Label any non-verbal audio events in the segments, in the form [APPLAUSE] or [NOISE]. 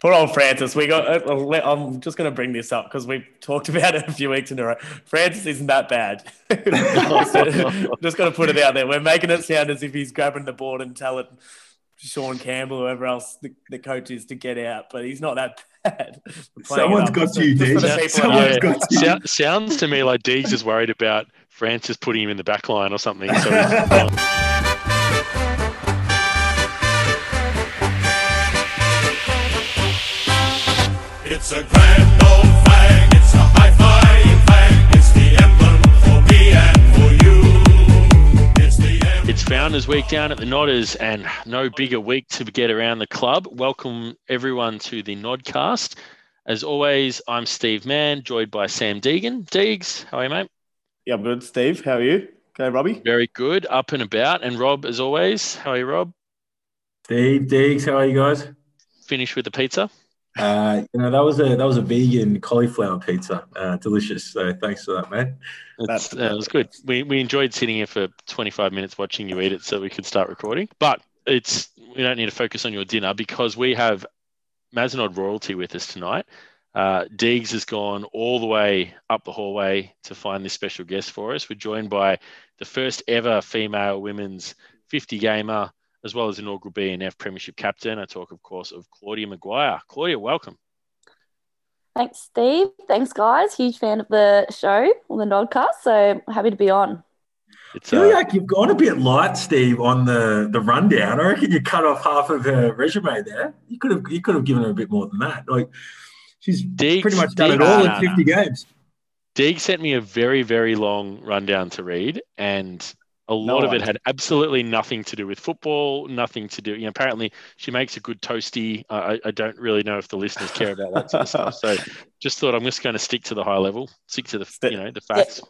Poor old Francis. We got. uh, I'm just going to bring this up because we've talked [LAUGHS] about it a few weeks in a row. Francis isn't that bad. [LAUGHS] just going to put it out there. We're making it sound as if he's grabbing the board and telling Sean Campbell, whoever else the, the coach is, to get out, but he's not that [LAUGHS] bad. We're playing it Someone's up got you, just Deej. Someone's home. got you. Sou- sounds to me like Deegs is worried about Francis putting him in the back line or something. So It's a grand old flag, it's a high flying flag, it's the emblem for me and for you. It's the emblem. It's Founders Week down at the Nodders, and no bigger week to get around the club. Welcome everyone to the Nodcast. As always, I'm Steve Mann, joined by Sam Deegan. Deegs, how are you, mate? Yeah, I'm good. Steve, how are you? Okay, Robbie. Very good, up and about. And Rob, as always, how are you, Rob? Steve, Deegs, how are you guys? Finish with the pizza. Uh, you know that was a that was a vegan cauliflower pizza, uh, delicious. So thanks for that, man. It's, That's- uh, it was good. We, we enjoyed sitting here for 25 minutes watching you eat it so we could start recording. But it's we don't need to focus on your dinner because we have Mazenod royalty with us tonight. Uh, Deegs has gone all the way up the hallway to find this special guest for us. We're joined by the first ever female women's 50 gamer, as well as inaugural BNF Premiership captain. I talk, of course, of Claudia Maguire. Claudia, welcome. Thanks, Steve. Thanks, guys. Huge fan of the show on the Nodcast. So happy to be on. It's I feel uh, like you've gone a bit light, Steve, on the the rundown. I reckon you cut off half of her resume there. You could have you could have given her a bit more than that. Like she's Deegs- pretty much done it all Nah, in nah, 50 games. Deeg sent me a very, very long rundown to read, and a lot of it had absolutely nothing to do with football, nothing to do. You know, apparently she makes a good toasty. I, I- I don't really know if the listeners care about that sort of stuff. So, [LAUGHS] just thought I'm just going to stick to the high level, stick to the you know the facts.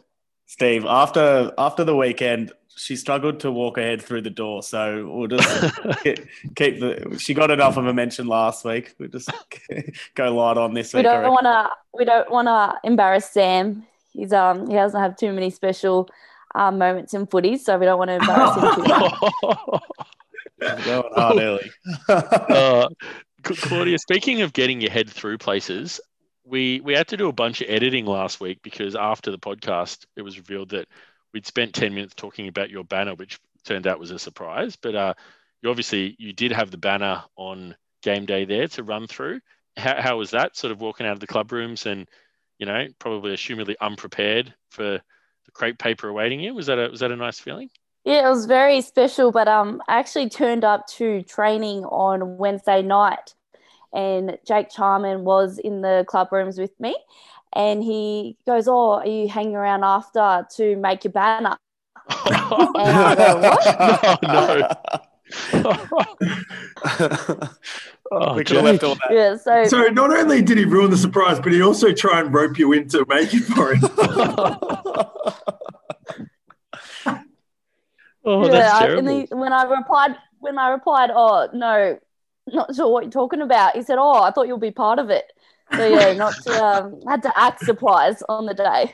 Steve, after after the weekend, she struggled to walk ahead through the door. So we'll just [LAUGHS] keep, keep the. She got enough of a mention last week. We'll just [LAUGHS] go light on this We week. I don't want to. We don't want to embarrass Sam. He's um he doesn't have too many special um, moments in footy, so we don't want to embarrass him too much. [LAUGHS] Going hard early. [LAUGHS] uh, Claudia, speaking of getting your head through places, we we had to do a bunch of editing last week because after the podcast, it was revealed that we'd spent ten minutes talking about your banner, which turned out was a surprise. But uh, you obviously you did have the banner on game day there to run through. How, how was that? Sort of walking out of the club rooms and you know probably assumedly unprepared for the crepe paper awaiting you. Was that a was that a nice feeling? Yeah, it was very special. But um, I actually turned up to training on Wednesday night, and Jake Charman was in the club rooms with me, and he goes, "Oh, are you hanging around after to make your banner?" [LAUGHS] And I go, "What?" [LAUGHS] Oh, we could have left all that. Yeah, so So not only did he ruin the surprise, but he also try and rope you into making for it. [LAUGHS] Oh, yeah, that's terrible. and he, when I replied, when I replied, "Oh no, not sure what you're talking about," he said, "Oh, I thought you'll be part of it." So yeah, [LAUGHS] not to, um, had to act surprised on the day.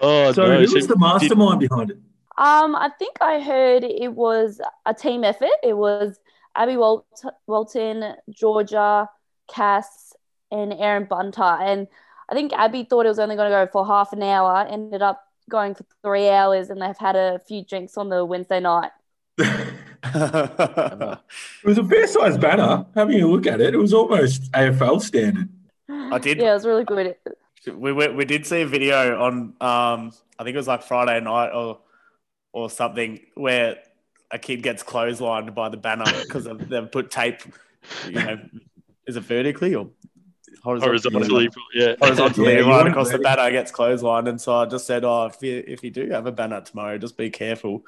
Oh, So no. who was the mastermind behind it? Um, I think I heard it was a team effort. It was Abby Walt- Walton, Georgia, Cass, and Aaron Bunter. And I think Abby thought it was only going to go for half an hour, ended up going for three hours, and they've had a few drinks on the Wednesday night. It was a fair sized banner. Having a look at it, it was almost AFL standard. I did. Yeah, it was really good. we, we we did see a video on um I think it was like Friday night or or something where a kid gets clotheslined by the banner [LAUGHS] because they've put tape. You know, is it vertically or horizontally, yeah. [LAUGHS] Horizontally, Yeah, right want across the banner gets clotheslined, and so I just said, "Oh, if you if you do have a banner tomorrow, just be careful."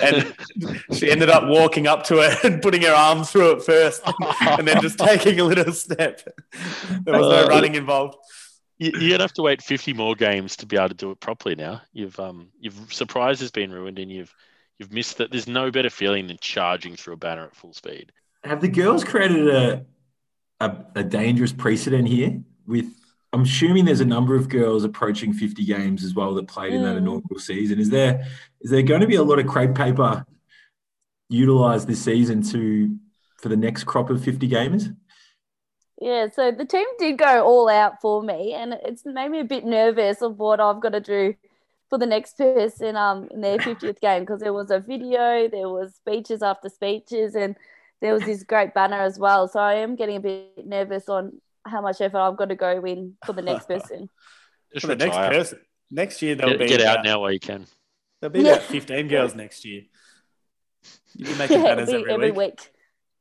And [LAUGHS] she ended up walking up to it and putting her arm through it first, and then just taking a little step. There was no Uh, running involved. You- You're gonna have to wait 50 more games to be able to do it properly. Now you've um you've surprise has been ruined, and you've you've missed that. There's no better feeling than charging through a banner at full speed. Have the girls created a, a a dangerous precedent here? With I'm assuming there's a number of girls approaching 50 games as well that played in that Mm. inaugural season. Is there is there going to be a lot of crepe paper utilized this season to for the next crop of 50 gamers? Yeah, so the team did go all out for me, and it's made me a bit nervous of what I've got to do for the next person um in their [LAUGHS] 50th game because there was a video, there was speeches after speeches, and there was this great banner as well. So I am getting a bit nervous on how much effort I've got to go in for the next [LAUGHS] person. Just For the next person, next year there'll Get, be get out about, now while you can. There'll be Yeah. about 15 girls next year. You'll [LAUGHS] be making Yeah, banners every, every week. week.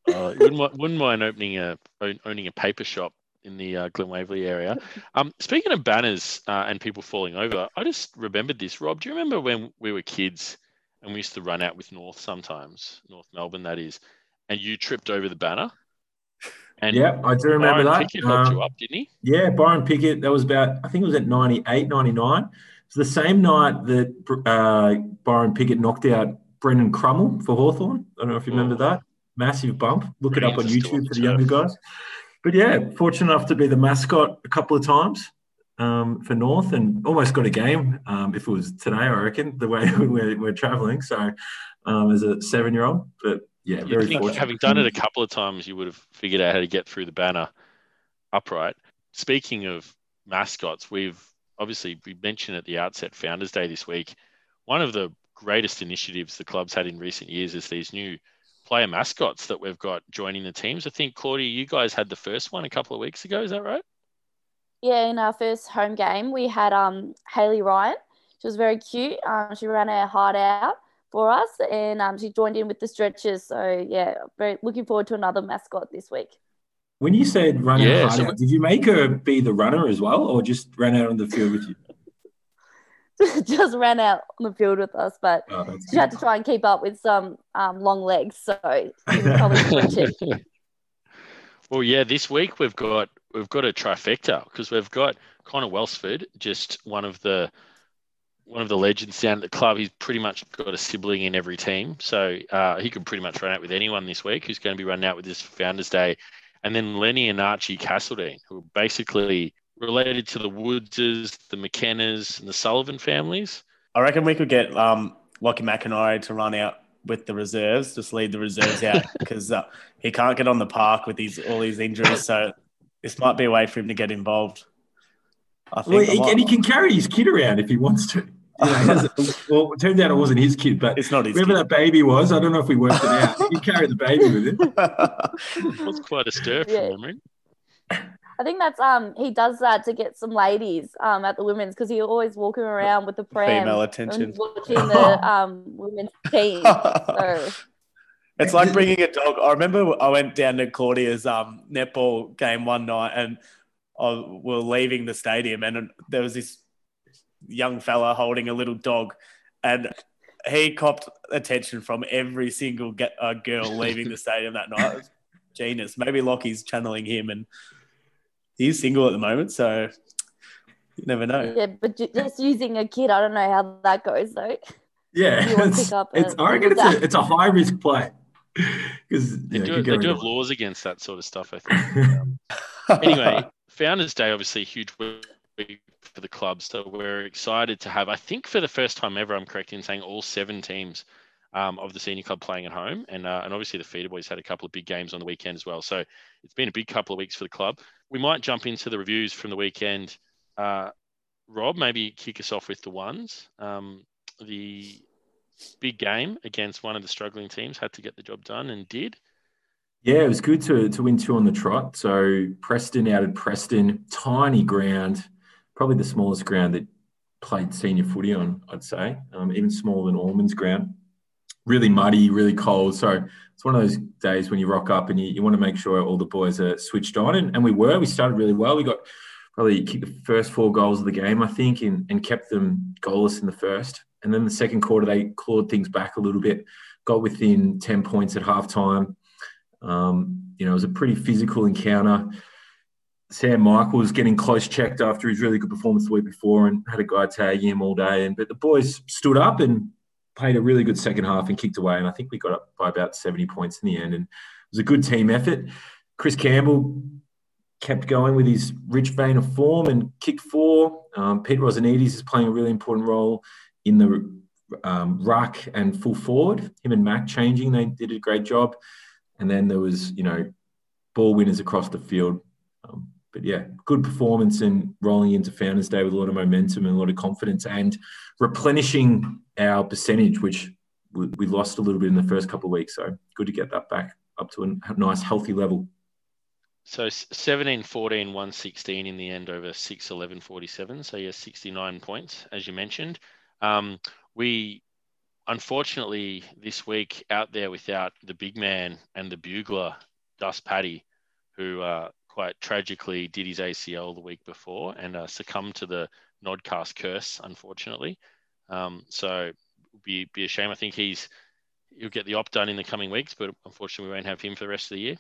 Uh, wouldn't, wouldn't mind opening a owning a paper shop in the uh, Glen Waverley area. [LAUGHS] Um, speaking of banners uh, and people falling over, I just remembered this. Rob, do you remember when we were kids and we used to run out with North sometimes, North Melbourne, that is, and you tripped over the banner? And Yeah, I do remember Byron that. Pickett helped Um, you up, didn't he? Yeah, Byron Pickett. That was about, I think it was at 98, 99. It's the same night that uh, Byron Pickett knocked out Brendan Krummel for Hawthorn. I don't know if you remember Oh. that. Massive bump. Look it up on Brains are still on YouTube for the younger guys. But yeah, fortunate enough to be the mascot a couple of times um, for North and almost got a game um, if it was today, I reckon, the way [LAUGHS] we're, we're traveling. So um, as a seven year old, but yeah, very think fortunate. having done it a couple of times, you would have figured out how to get through the banner upright. Speaking of mascots, we've obviously we mentioned at the outset Founders Day this week. One of the greatest initiatives the club's had in recent years is these new player mascots that we've got joining the teams. I think Claudia, you guys had the first one a couple of weeks ago. Is that right? Yeah, in our first home game, we had um Haley Ryan. She was very cute. Um, she ran her heart out for us, and um, she joined in with the stretches. So yeah, very looking forward to another mascot this week. When you said run Yeah, out hard so- out, did you make her be the runner as well, or just ran out on the field with you? [LAUGHS] Just ran out on the field with us, but Oh, that's she had to try and keep up with some um, long legs, so she was probably sprinting. [LAUGHS] Well, yeah, this week we've got we've got a trifecta because we've got Connor Welsford, just one of the one of the legends down at the club. He's pretty much got a sibling in every team, so uh, he could pretty much run out with anyone this week. Who's going to be running out with this Founders Day, and then Lenny and Archie Castledine, who are basically related to the Woodses, the McKennas, and the Sullivan families. I reckon we could get um, Lockie McIntyre to run out with the reserves, just lead the reserves out [LAUGHS] because uh, he can't get on the park with these all these injuries. So this might be a way for him to get involved. I think Well, he, and he can carry his kid around if he wants to. You know, [LAUGHS] well, it turned out it wasn't his kid, but it's not his. whoever that baby was, I don't know if we worked it out. He carried the baby with him. [LAUGHS] kid. What's quite a stir from Yeah. I think that's um he does that to get some ladies um at the women's because he always walking around with the pram Female attention. watching the um women's [LAUGHS] team. So It's like bringing a dog. I remember I went down to Claudia's um, netball game one night, and I, we are leaving the stadium, and there was this young fella holding a little dog, and he copped attention from every single ge- uh, girl leaving the stadium that night. Genius. Maybe Lockie's channeling him, and he's single at the moment, so you never know. yeah, but just using a kid, I don't know how that goes though. Yeah, You want to it's, pick up it's, a- I reckon it's a- a, it's a high risk play [LAUGHS] because They yeah, do, they do have laws against that sort of stuff, I think. [LAUGHS] Um, anyway, Founders Day, obviously a huge week for the club. So we're excited to have, I think for the first time ever, I'm correct in saying all seven teams um, of the senior club playing at home. And, uh, and obviously the Feeder Boys had a couple of big games on the weekend as well. So it's been a big couple of weeks for the club. We might jump into the reviews from the weekend. Uh, Rob, maybe kick us off with the ones. Um, the big game against one of the struggling teams had to get the job done and did. Yeah, it was good to, to win two on the trot. So Preston out at Preston, tiny ground, probably the smallest ground that played senior footy on, I'd say, um, even smaller than Ormond's ground. Really muddy, really cold. So it's one of those days when you rock up and you, you want to make sure all the boys are switched on. And, and we were. We started really well. We got probably kicked the first four goals of the game, I think, and, and kept them goalless in the first. And then the second quarter, they clawed things back a little bit, got within 10 points at halftime. Um, you know, it was a pretty physical encounter. Sam Michael was getting close checked after his really good performance the week before and had a guy tag him all day. And but the boys stood up and played a really good second half and kicked away. And I think we got up by about 70 points in the end. And it was a good team effort. Chris Campbell kept going with his rich vein of form and kicked four. Um, Pete Rosanides is playing a really important role in the um, ruck and full forward. Him and Mac changing, they did a great job. And then there was, you know, ball winners across the field. Um, but yeah, good performance and rolling into Founders Day with a lot of momentum and a lot of confidence and replenishing our percentage, which we, lost a little bit in the first couple of weeks. So good to get that back up to a nice, healthy level. So s- 17, 14, 116 in the end over 6, 11, 47. So yeah, 69 points, as you mentioned. Um, we unfortunately this week out there without the big man and the bugler, Gus Paddy, who uh, quite tragically did his ACL the week before and uh, succumbed to the Nodcast curse, unfortunately. Um, so be be a shame. I think he's he'll get the op done in the coming weeks, but unfortunately we won't have him for the rest of the year.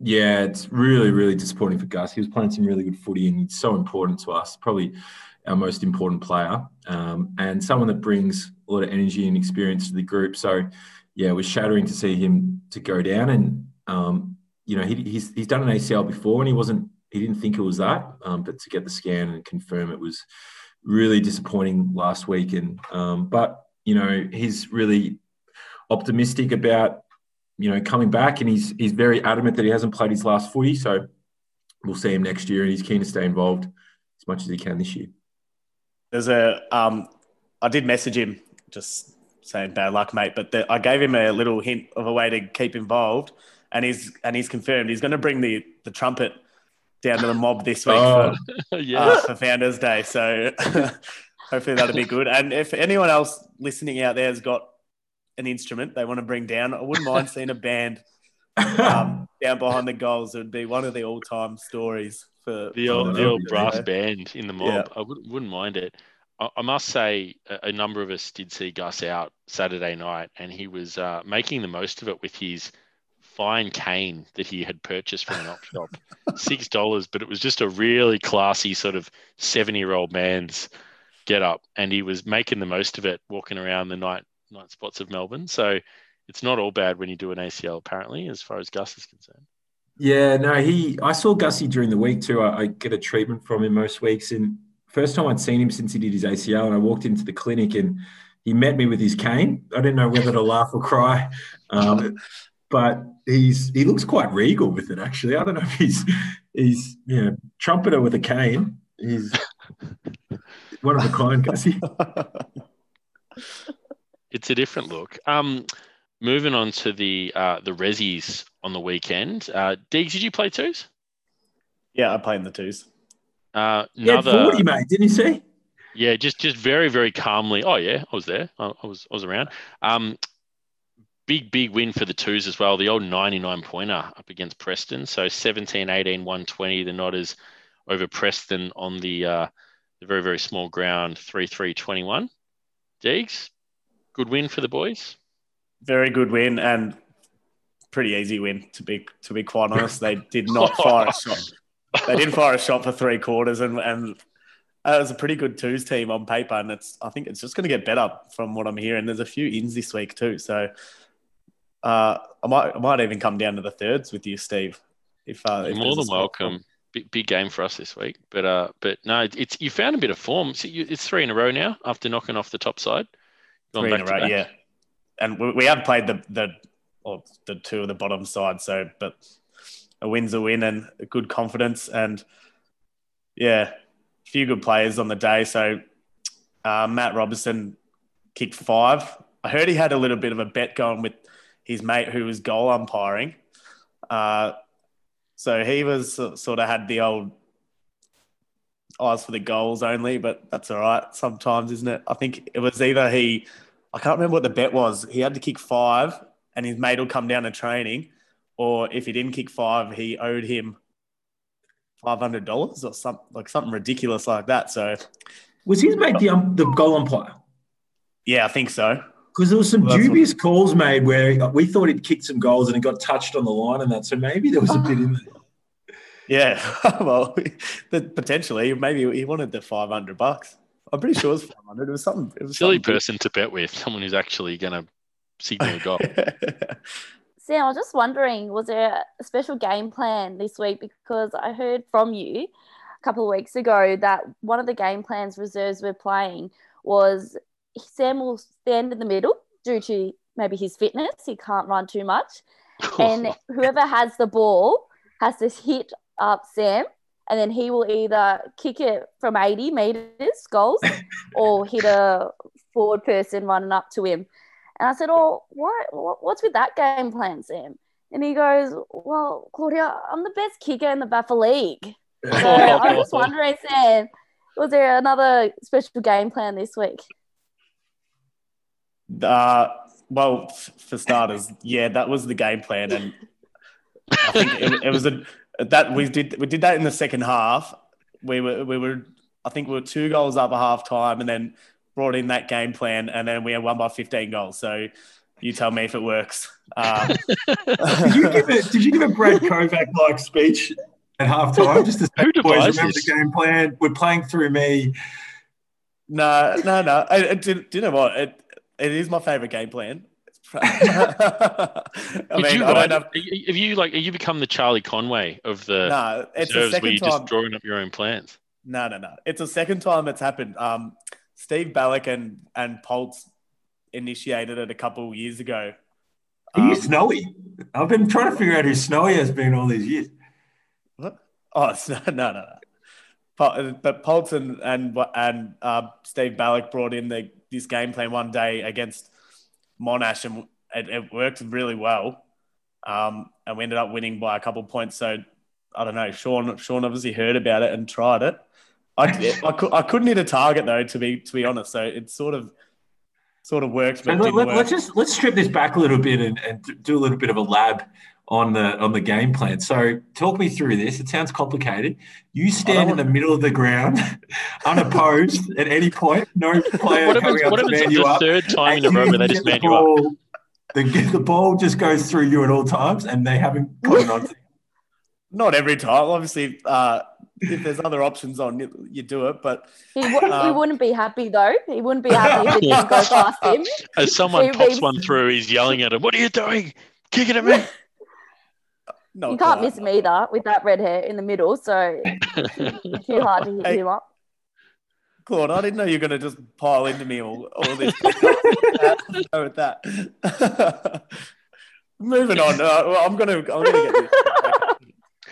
Yeah, it's really, really disappointing for Gus. He was playing some really good footy and he's so important to us, probably our most important player, um, and someone that brings a lot of energy and experience to the group. So, yeah, it was shattering to see him to go down. And, um, you know, he, he's, he's done an ACL before and he wasn't, he didn't think it was that, um, but to get the scan and confirm it was really disappointing last week. And, um, but, you know, he's really optimistic about you know, coming back, and he's he's very adamant that he hasn't played his last footy. So we'll see him next year, and he's keen to stay involved as much as he can this year. There's a um, I did message him just saying bad luck, mate. But the, I gave him a little hint of a way to keep involved, and he's and he's confirmed he's going to bring the the trumpet down to the mob this week Oh. for, [LAUGHS] yeah. uh, for Founders Day. So [LAUGHS] hopefully that'll be good. And if anyone else listening out there has got an instrument they want to bring down, I wouldn't mind seeing a band um, down behind the goals. It would be one of the all time stories for the old, the old yeah. brass band in the mob. Yeah. I wouldn't, wouldn't mind it. I, I must say, a, a number of us did see Gus out Saturday night, and he was uh, making the most of it with his fine cane that he had purchased from an op shop, six dollars. But it was just a really classy sort of seven-year-old man's get up, and he was making the most of it, walking around the night night spots of Melbourne. So. It's not all bad when you do an ACL, apparently, as far as Gus is concerned. Yeah, no, he. I saw Gussie during the week too. I, I get a treatment from him most weeks, and first time I'd seen him since he did his ACL, and I walked into the clinic and he met me with his cane. I didn't know whether to laugh or cry, um, but he's he looks quite regal with it. Actually, I don't know if he's he's you know trumpeter with a cane. He's one of a kind, [LAUGHS] Gussie. it's a different look. Um, moving on to the uh, the resis on the weekend. Uh, Deegs, did you play twos? yeah, I played in the twos. Uh, He had another, forty, mate. Didn't you see? yeah, just just very very calmly. Oh yeah, I was there. I, I was I was around. Um, big big win for the twos as well. The old 99 pointer up against Preston. So 17, 18, 120. The Nodders over Preston on the uh, the very very small ground 3 3 21. Deegs, good win for the boys. Very good win and pretty easy win to be to be quite honest. They did not [LAUGHS] fire a shot. They didn't fire a shot for three quarters, and and it was a pretty good twos team on paper. And it's I think it's just going to get better from what I'm hearing. There's a few ins this week too, so uh, I might I might even come down to the thirds with you, Steve. If, uh, if more than welcome. Big, big game for us this week, but uh, but no, it's you found a bit of form. So you, it's three in a row now after knocking off the top side. Gone Three in a row, back. yeah. And we, we have played the the or the two of the bottom side, so but a win's a win and a good confidence and yeah, a few good players on the day. So uh, Matt Robertson kicked five. I heard he had a little bit of a bet going with his mate who was goal umpiring. Uh, so he was sort of had the old eyes for the goals only, but that's all right sometimes, isn't it? I think it was either he, I can't remember what the bet was. He had to kick five and his mate will come down to training, or if he didn't kick five, he owed him five hundred dollars or something like something ridiculous like that. So Was his mate the um, the goal umpire? yeah, I think so. Because there were some Well, that's dubious calls made where we thought he'd kicked some goals and it got touched on the line and that. So maybe there was a bit in there. [LAUGHS] Yeah, [LAUGHS] well, [LAUGHS] the, potentially maybe he wanted the five hundred bucks. I'm pretty sure it was five hundred. It was something. It was Silly something person to bet with, someone who's actually going to signal a goal. Sam, I was just wondering, was there a special game plan this week? Because I heard from you a couple of weeks ago that one of the game plans reserves were playing was Sam will stand in the middle due to maybe his fitness. He can't run too much. [LAUGHS] And whoever has the ball has to hit up Sam, and then he will either kick it from 80 meters goals [LAUGHS] or hit a forward person running up to him. And I said, "Oh, what? what- What's with that game plan, Sam?" And he goes, "Well, Claudia, I'm the best kicker in the VAFA League." [LAUGHS] So I was just wondering, Sam, was there another special game plan this week? Uh, well, f- for starters, yeah, that was the game plan, and I think it, it was a that we did we did that in the second half. We were we were I think we were two goals up at half time, and then brought in that game plan, and then we had one by fifteen goals. So you tell me if it works. Uh, did you give it? Did you give a Brad Kovac like speech at halftime? Just to say, Who boys, devised remember this? the game plan. We're playing through me. no, no, no. I, I, do, do you know what? It, it is my favorite game plan. [LAUGHS] [LAUGHS] I Did mean, you I write, don't have you like have you become the Charlie Conway of the No, it's the reserves where second you're time. just drawing up your own plans? No, no, no. It's the second time it's happened. Um, Steve Ballack and and Pultz initiated it a couple of years ago. Are you Um, Snowy? I've been trying to figure out who Snowy has been all these years. what? Oh, it's [LAUGHS] no, no, no. no. Pul- But Pultz and and and uh, Steve Ballack brought in the this game plan one day against Monash, and it, it worked really well. Um, and we ended up winning by a couple of points. So I don't know. Sean Sean obviously heard about it and tried it. I, I, I couldn't hit a target though, to be to be honest. So it sort of sort of worked, but let, didn't let, work. us just let's strip this back a little bit and, and do a little bit of a lab on the on the game plan. So talk me through this. It sounds complicated. You stand in the middle of the ground, [LAUGHS] unopposed at any point. No [LAUGHS] player What coming happens, up to man you the up. third time in a row where they get just the man you up? The, the ball just goes through you at all times, and they haven't gotten [LAUGHS] on. Not every time, obviously. Uh, if there's other options on, you, you do it. But He, w- he Um, wouldn't be happy though. He wouldn't be happy if it didn't go past him. As someone He pops means- one through, he's yelling at him, "What are you doing? Kicking it at me!" No, You can't quite. miss him either with that red hair in the middle, so it's [LAUGHS] too hard to hit Hey. him up. Claude, I didn't know you were going to just pile into me all, all this. [LAUGHS] Go with that. [LAUGHS] Moving on. Uh, well, I'm going to. I'm going to get this.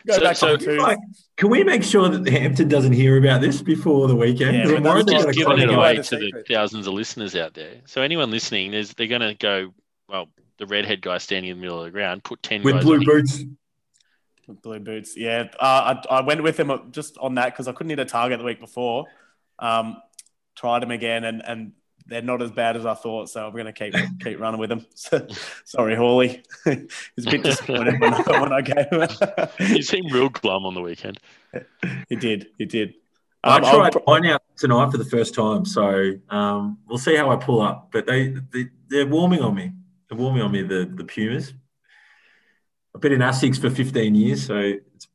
Go So- back so- to. Like, can we make sure that Hampton doesn't hear about this before the weekend? Yeah, 'Because I'm but worried that's they're just giving it away away the to the thousands of listeners out there. So anyone listening, there's they're going to go. Well, the redhead guy standing in the middle of the ground, put ten with guys blue boots. him. Boots. Blue boots. Yeah. Uh, I, I went with him just on that because I couldn't hit a target the week before. Um, tried him again, and, and they're not as bad as I thought. So I'm going to keep [LAUGHS] keep running with them. [LAUGHS] Sorry, Hawley. [LAUGHS] He's a bit disappointed when I, when I gave him. You seem real glum on the weekend. he did. He did. I Um, I'll tried mine out tonight for the first time, so um, we'll see how I pull up. But they, they they're warming on me. They're warming on me. The the Pumas. I've been in Asics for 15 years, so it's,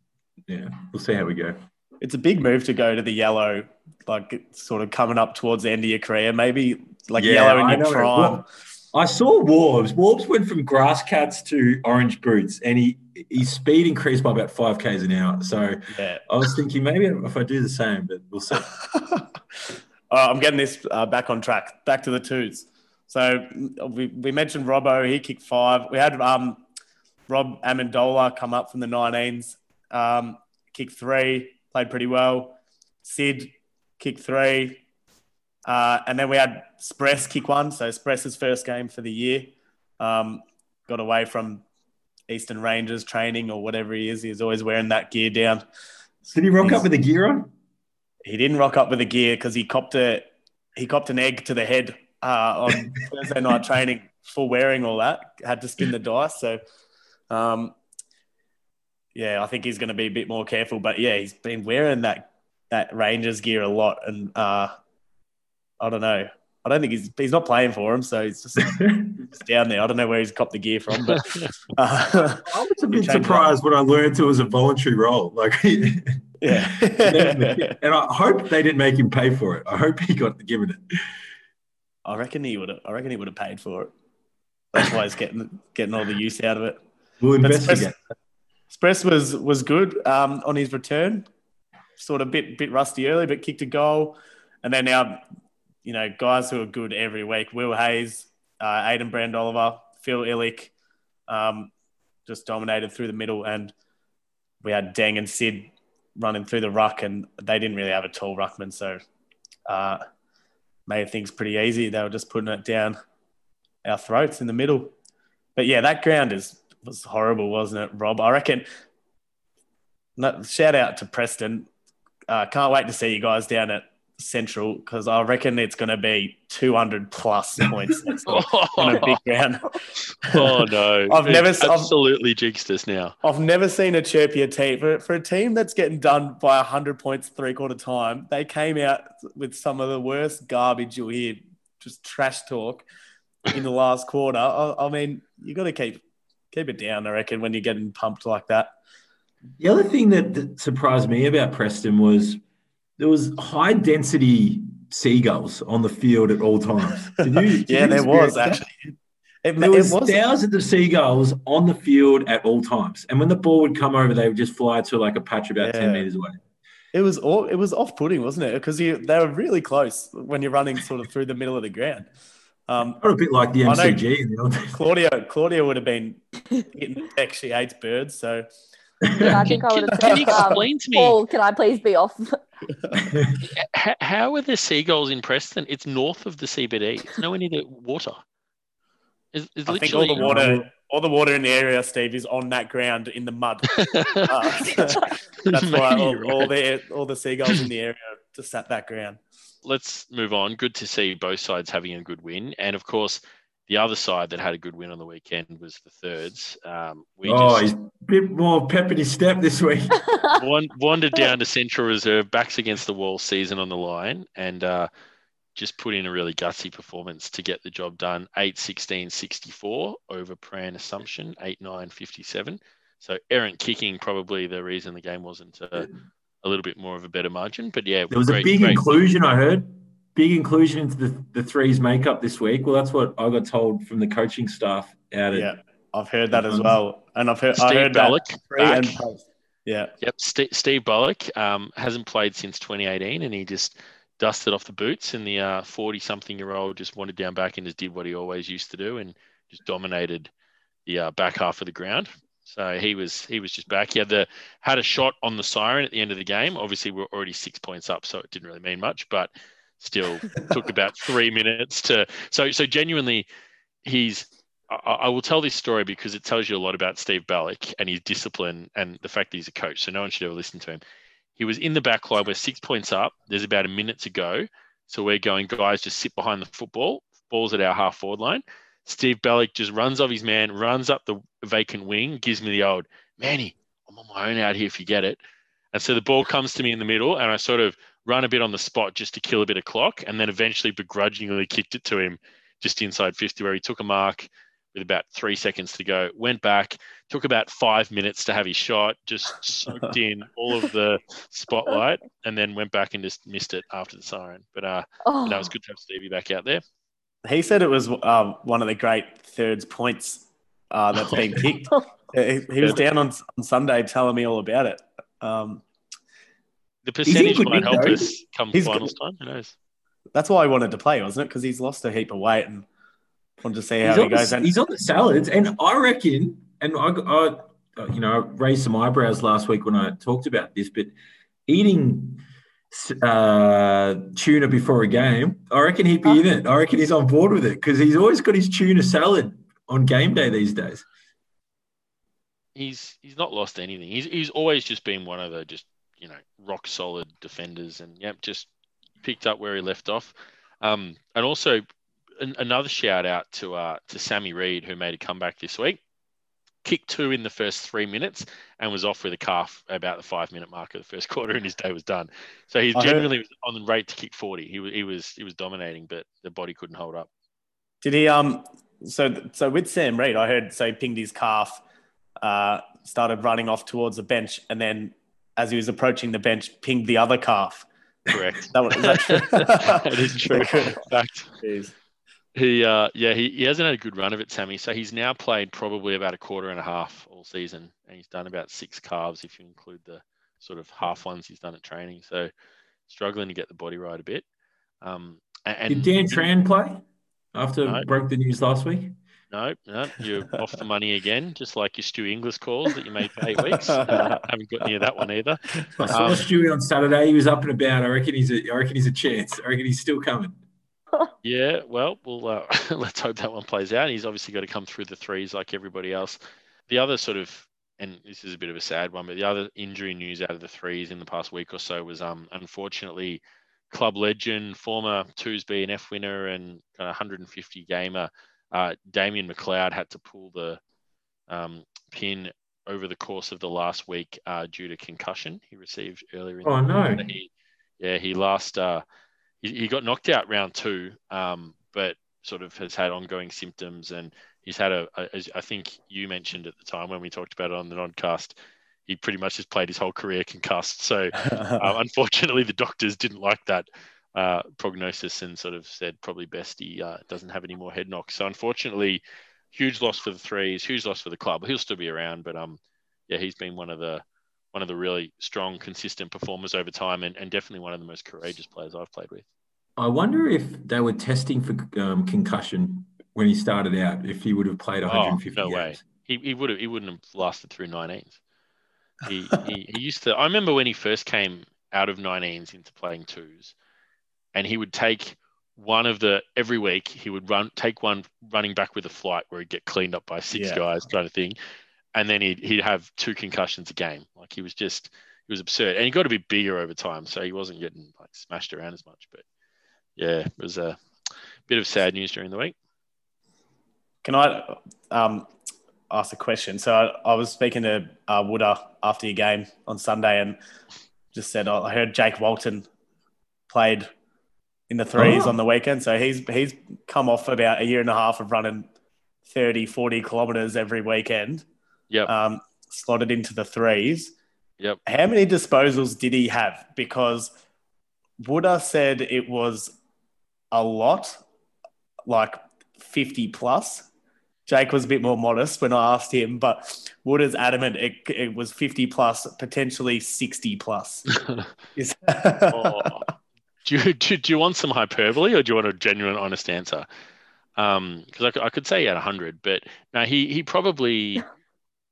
yeah, we'll see how we go. it's a big move to go to the yellow, like sort of coming up towards the end of your career. Maybe like Yeah, yellow in I your know. prime. Well, I saw Warbs. Warbs went from grass cats to orange boots, and he his speed increased by about five k's an hour. So Yeah. I was thinking maybe if I do the same, but we'll see. [LAUGHS] uh, I'm getting this uh, back on track. Back to the twos. So we, we mentioned Robbo. He kicked five. We had um, Rob Amendola come up from the 19s, um, kick three, played pretty well. Sid kick three. Uh, and then we had Spress kick one. So Spress's first game for the year. Um, got away from Eastern Rangers training or whatever he is. He's always wearing that gear down. Did he rock up with the gear on? He didn't rock up with the gear because he copped a he copped an egg to the head uh, on [LAUGHS] Thursday night training for wearing all that. Had to spin the dice. So, um, yeah, I think he's going to be a bit more careful. But yeah, he's been wearing that that Rangers gear a lot, and uh, I don't know. I don't think he's he's not playing for him, so he's just, [LAUGHS] just down there. I don't know where he's copped the gear from, but [LAUGHS] uh, I was a bit surprised when I learned it was a voluntary role. Like, [LAUGHS] yeah, and. I hope they didn't make him pay for it. I hope he got given it. I reckon he would have. I reckon he would have paid for it. That's why he's getting getting all the use out of it. We'll investigate. Spress was was good um, on his return. Sort of bit bit rusty early, but kicked a goal. And then now, you know, guys who are good every week: Will Hayes, uh, Aidan Brand Oliver, Phil Illick, um, just dominated through the middle. And we had Deng and Sid running through the ruck, and they didn't really have a tall ruckman, so uh, made things pretty easy. They were just putting it down our throats in the middle. But yeah, that ground is was horrible, wasn't it, Rob? I reckon. No, shout out to Preston. Uh, can't wait to see you guys down at Central because I reckon it's going to be 200 plus points [LAUGHS] on a big ground. [LAUGHS] oh no! [LAUGHS] I've It's never s- I've- absolutely jinxed us now. I've never seen a chirpier team for, for a team that's getting done by 100 points three quarter time. They came out with some of the worst garbage you'll hear, just trash talk in the last quarter. I, I mean, you got to keep keep it down. I reckon when you're getting pumped like that. The other thing that, that surprised me about Preston was there was high density seagulls on the field at all times. [LAUGHS] Did you, yeah, there was that? actually. It, There was, was thousands of seagulls on the field at all times, and when the ball would come over, they would just fly to like a patch about ten meters away. It was all, it was off putting, wasn't it? Because they were really close when you're running sort of through the middle of the ground. Um, Not a bit like the MCG. in the old days. Claudia Claudia would have been hitting the deck. She hates birds, so Yeah, I think Can, I would have can said, you um, explain to me Paul, can I please be off? [LAUGHS] how, how are the seagulls in Preston? It's north of the CBD. It's nowhere near the water. It's, it's I think all the water all the water in the area, Steve, is on that ground in the mud. [LAUGHS] Uh, [LAUGHS] that's why Maybe all, you're the all the seagulls in the area just at that ground. Let's move on. Good to see both sides having a good win, and of course, the other side that had a good win on the weekend was the thirds. Um, we oh, just he's a bit more pep in his step this week. [LAUGHS] wandered down to Central Reserve, backs against the wall, season on the line, and uh, just put in a really gutsy performance to get the job done. 8 16 64 over Prahran Assumption, 8 9 57. So, errant kicking, probably the reason the game wasn't uh, a little bit more of a better margin. But yeah, There was great, a big great- inclusion, I heard. Big inclusion into the, the threes makeup this week. Well, that's what I got told from the coaching staff out at Yeah, I've heard that as Um, well, and I've heard I Steve heard Bellick that pre and back. post. Yeah, Yep, Steve, Steve Bullock um, hasn't played since 2018, and he just dusted off the boots. And the 40 something year old just wandered down back and just did what he always used to do, and just dominated the uh, back half of the ground. So he was he was just back. He had the had a shot on the siren at the end of the game. Obviously, we're already six points up, so it didn't really mean much, but still [LAUGHS] took about three minutes to. So so genuinely, he's. I, I will tell this story because it tells you a lot about Steve Ballick and his discipline and the fact that he's a coach. So no one should ever listen to him. He was in the back line. We're six points up. There's about a minute to go. So we're going, guys, just sit behind the football. Ball's at our half forward line. Steve Bellick just runs off his man, runs up the vacant wing, gives me the old, Manny, I'm on my own out here if you get it. And so the ball comes to me in the middle, and I sort of run a bit on the spot just to kill a bit of clock, and then eventually begrudgingly kicked it to him just inside 50, where he took a mark with about three seconds to go, went back, took about five minutes to have his shot, just soaked in all of the spotlight, and then went back and just missed it after the siren. But uh, Oh, that was good to have Stevie back out there. He said it was um, one of the great thirds points uh, that's been [LAUGHS] kicked. he, he was down on, on Sunday telling me all about it. Um, The percentage good might nick, help though. us come He's finals time. Who knows? that's why I wanted to play, wasn't it? Because he's lost a heap of weight and wanted to see how he's, he on goes. the, And he's on the salads, and I reckon, and I, I, you know, I raised some eyebrows last week when I talked about this, but eating uh, tuna before a game, I reckon he'd be in it. I reckon he's on board with it because he's always got his tuna salad on game day these days. He's he's not lost anything. He's he's always just been one of the just you know rock solid defenders, and yep, just picked up where he left off. Um, and also an, another shout out to uh to Sammy Reed who made a comeback this week. Kicked two in the first three minutes and was off with a calf about the five minute mark of the first [LAUGHS] quarter, and his day was done. So he generally was on the rate to kick forty. He was he was he was dominating, but the body couldn't hold up. did he? Um. So so with Sam Reed, I heard so he pinged his calf, uh, started running off towards the bench, and then as he was approaching the bench, pinged the other calf. Correct. That was that true? [LAUGHS] that is true. [LAUGHS] Fact. Jeez. He, uh, yeah, he, he hasn't had a good run of it, Sammy. So he's now played probably about a quarter and a half all season, and he's done about six calves if you include the sort of half ones he's done at training. So struggling to get the body right a bit. Um, and, Did Dan Tran play after No. broke the news last week? No, no, you're [LAUGHS] off the money again, just like your Stu Inglis calls that you made for eight [LAUGHS] weeks. Uh, haven't got near that one either. I saw Um, Stewie on Saturday. He was up and about. I reckon he's a. I reckon he's a chance. I reckon he's still coming. [LAUGHS] Yeah, well, we'll uh, [LAUGHS] let's hope that one plays out. He's obviously got to come through the threes like everybody else. The other sort of, and this is a bit of a sad one, but the other injury news out of the threes in the past week or so was, um, unfortunately, club legend, former twos B and F winner, and kind of 150 gamer, uh, Damien McLeod had to pull the um, pin over the course of the last week uh, due to concussion he received earlier in Oh the no! he, yeah, he last uh, he, he got knocked out round two, um, but sort of has had ongoing symptoms, and he's had a, a as I think you mentioned at the time when we talked about it on the nodcast, he pretty much has played his whole career concussed. So uh, [LAUGHS] unfortunately, the doctors didn't like that uh, prognosis and sort of said probably best he uh, doesn't have any more head knocks. So unfortunately, huge loss for the threes, huge loss for the club. He'll still be around, but um, yeah, he's been one of the one of the really strong, consistent performers over time, and, and definitely one of the most courageous players I've played with. I wonder if they were testing for um, concussion when he started out. If he would have played 150 Oh, no way. He, he would have he wouldn't have lasted through 19s. He, he he used to. I remember when he first came out of 19s into playing twos, and he would take one of the every week he would run take one running back with a flight where he'd get cleaned up by six Yeah. guys kind of thing, and then he'd he'd have two concussions a game. Like he was just he was absurd, and he got to be bigger over time, so he wasn't getting like smashed around as much. But yeah, it was a bit of sad news during the week. Can I um, ask a question? So I, I was speaking to uh, Wooder after your game on Sunday and just said oh, I heard Jake Walton played in the threes Oh. on the weekend. So he's he's come off about a year and a half of running 30, 40 kilometers every weekend, Yep. um, slotted into the threes. Yep. How many disposals did he have? Because Wooder said it was a lot, like 50 plus. Jake was a bit more modest when I asked him, but Wooder's adamant it, it was 50 plus, potentially 60 plus. [LAUGHS] [LAUGHS] Oh. do, you, do, do you want some hyperbole or do you want a genuine, honest answer? Because I, could- I could say he had 100, but no, he, he probably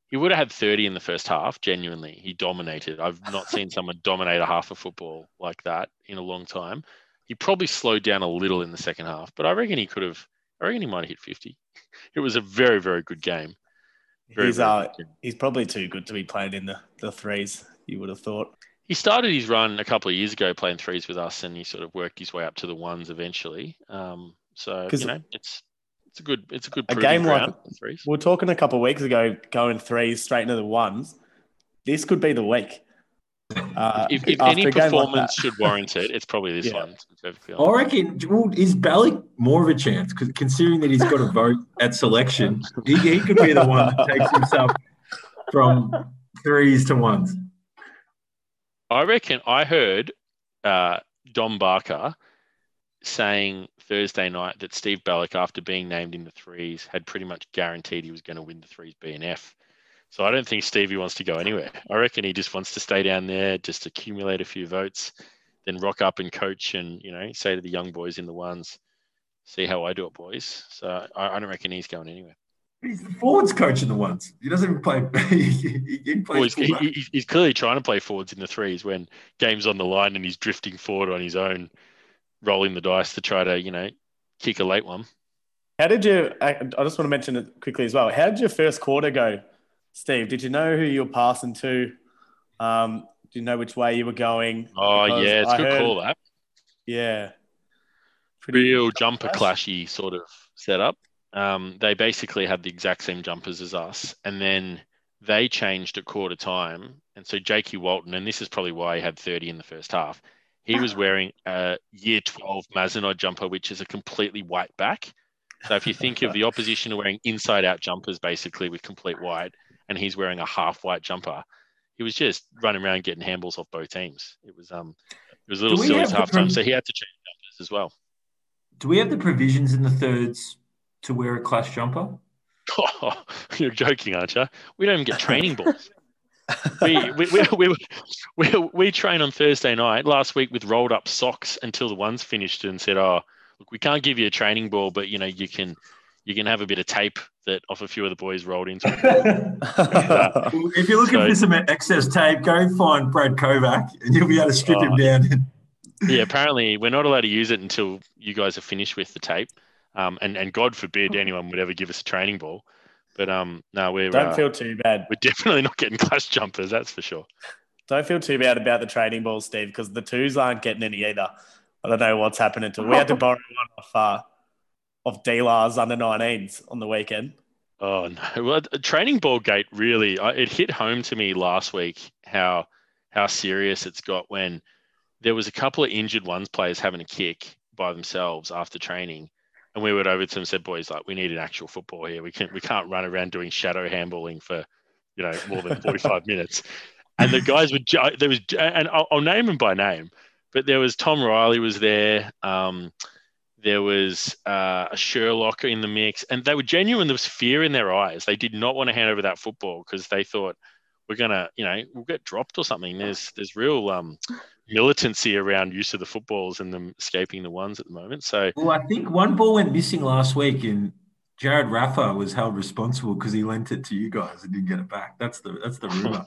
he would have had 30 in the first half. Genuinely, he dominated. I've not seen [LAUGHS] someone dominate a half of football like that in a long time. He probably slowed down a little in the second half, but I reckon he could have. I reckon he might have hit 50. [LAUGHS] It was a very, very good game. Very, he's, very uh, good game. he's probably too good to be playing in the, the threes, you would have thought. He started his run a couple of years ago playing threes with us, and he sort of worked his way up to the ones eventually. Um, so you know, it's it's a good it's a good a game like- ground for threes. We were talking a couple of weeks ago, going threes straight into the ones. This could be the week. Uh, If, if any a game like performance should warrant it, it's probably this [LAUGHS] Yeah. one. to be perfectly I reckon. Well, is Balik more of a chance? Because considering that he's got a vote at selection, he, he could be the one that takes himself from threes to ones. I reckon I heard uh, Dom Barker saying Thursday night that Steve Bellick, after being named in the threes, had pretty much guaranteed he was going to win the threes B and F. So I don't think Stevie wants to go anywhere. I reckon he just wants to stay down there, just accumulate a few votes, then rock up and coach and, you know, say to the young boys in the ones, see how I do it, boys. So I, I don't reckon he's going anywhere. He's the forwards coach in the ones. He doesn't even play. [LAUGHS] he, he Well, he's, he, he- he's clearly trying to play forwards in the threes when game's on the line and he's drifting forward on his own, rolling the dice to try to, you know, kick a late one. How did you? I I just want to mention it quickly as well. How did your first quarter go, Steve? Did you know who you were passing to? Um, do you know which way you were going? Oh, Because yeah, it's a I good heard- call, that. Yeah, Real jumper clash. clashy sort of setup. Um, they basically had the exact same jumpers as us, and then they changed at quarter time. And so Jakey Walton, and this is probably why he had 30 in the first half, he was wearing a year 12 Mazenod jumper, which is a completely white back. So if you think of the opposition are wearing inside out jumpers basically with complete white, and he's wearing a half white jumper, he was just running around getting handballs off both teams. It was um it was a little silly at halftime, prim- so he had to change jumpers as well. Do we have the provisions in the thirds to wear a clash jumper? Oh, [LAUGHS] you're joking, aren't you? We don't even get training balls. [LAUGHS] we, we, we, we, we, we train on Thursday night last week with rolled up socks until the ones finished and said, "Oh, look, we can't give you a training ball, but you know you can you can have a bit of tape that off a few of the boys rolled into. [LAUGHS] if you're looking So- for some excess tape, go find Brad Kovac, and you'll be able to strip him Oh. down. [LAUGHS] yeah, apparently we're not allowed to use it until you guys are finished with the tape. Um, and, and God forbid anyone would ever give us a training ball. But um, no, we're Don't uh, feel too bad. we're definitely [LAUGHS] not getting clash jumpers. That's for sure. Don't feel too bad about the training balls, Steve, because the twos aren't getting any either. I don't know what's happening to. We had to [LAUGHS] borrow one off uh, of Delar's under 19s on the weekend. Oh no! Well, training ball gate really it hit home to me last week how how serious it's got when there was a couple of injured ones players having a kick by themselves after training, and we went over to them and said, "Boys, like we need an actual football here. We can't we can't run around doing shadow handballing for you know more than forty five [LAUGHS] minutes." And the guys were there was and I'll, I'll name them by name, but there was Tom Riley was there. Um, there was uh, a Sherlock in the mix, and they were genuine. There was fear in their eyes. They did not want to hand over that football because they thought we're gonna, you know, we'll get dropped or something. There's there's real um, militancy around use of the footballs and them escaping the ones at the moment. So Well, I think one ball went missing last week, and Jared Raffa was held responsible because he lent it to you guys and didn't get it back. That's the that's the rumor.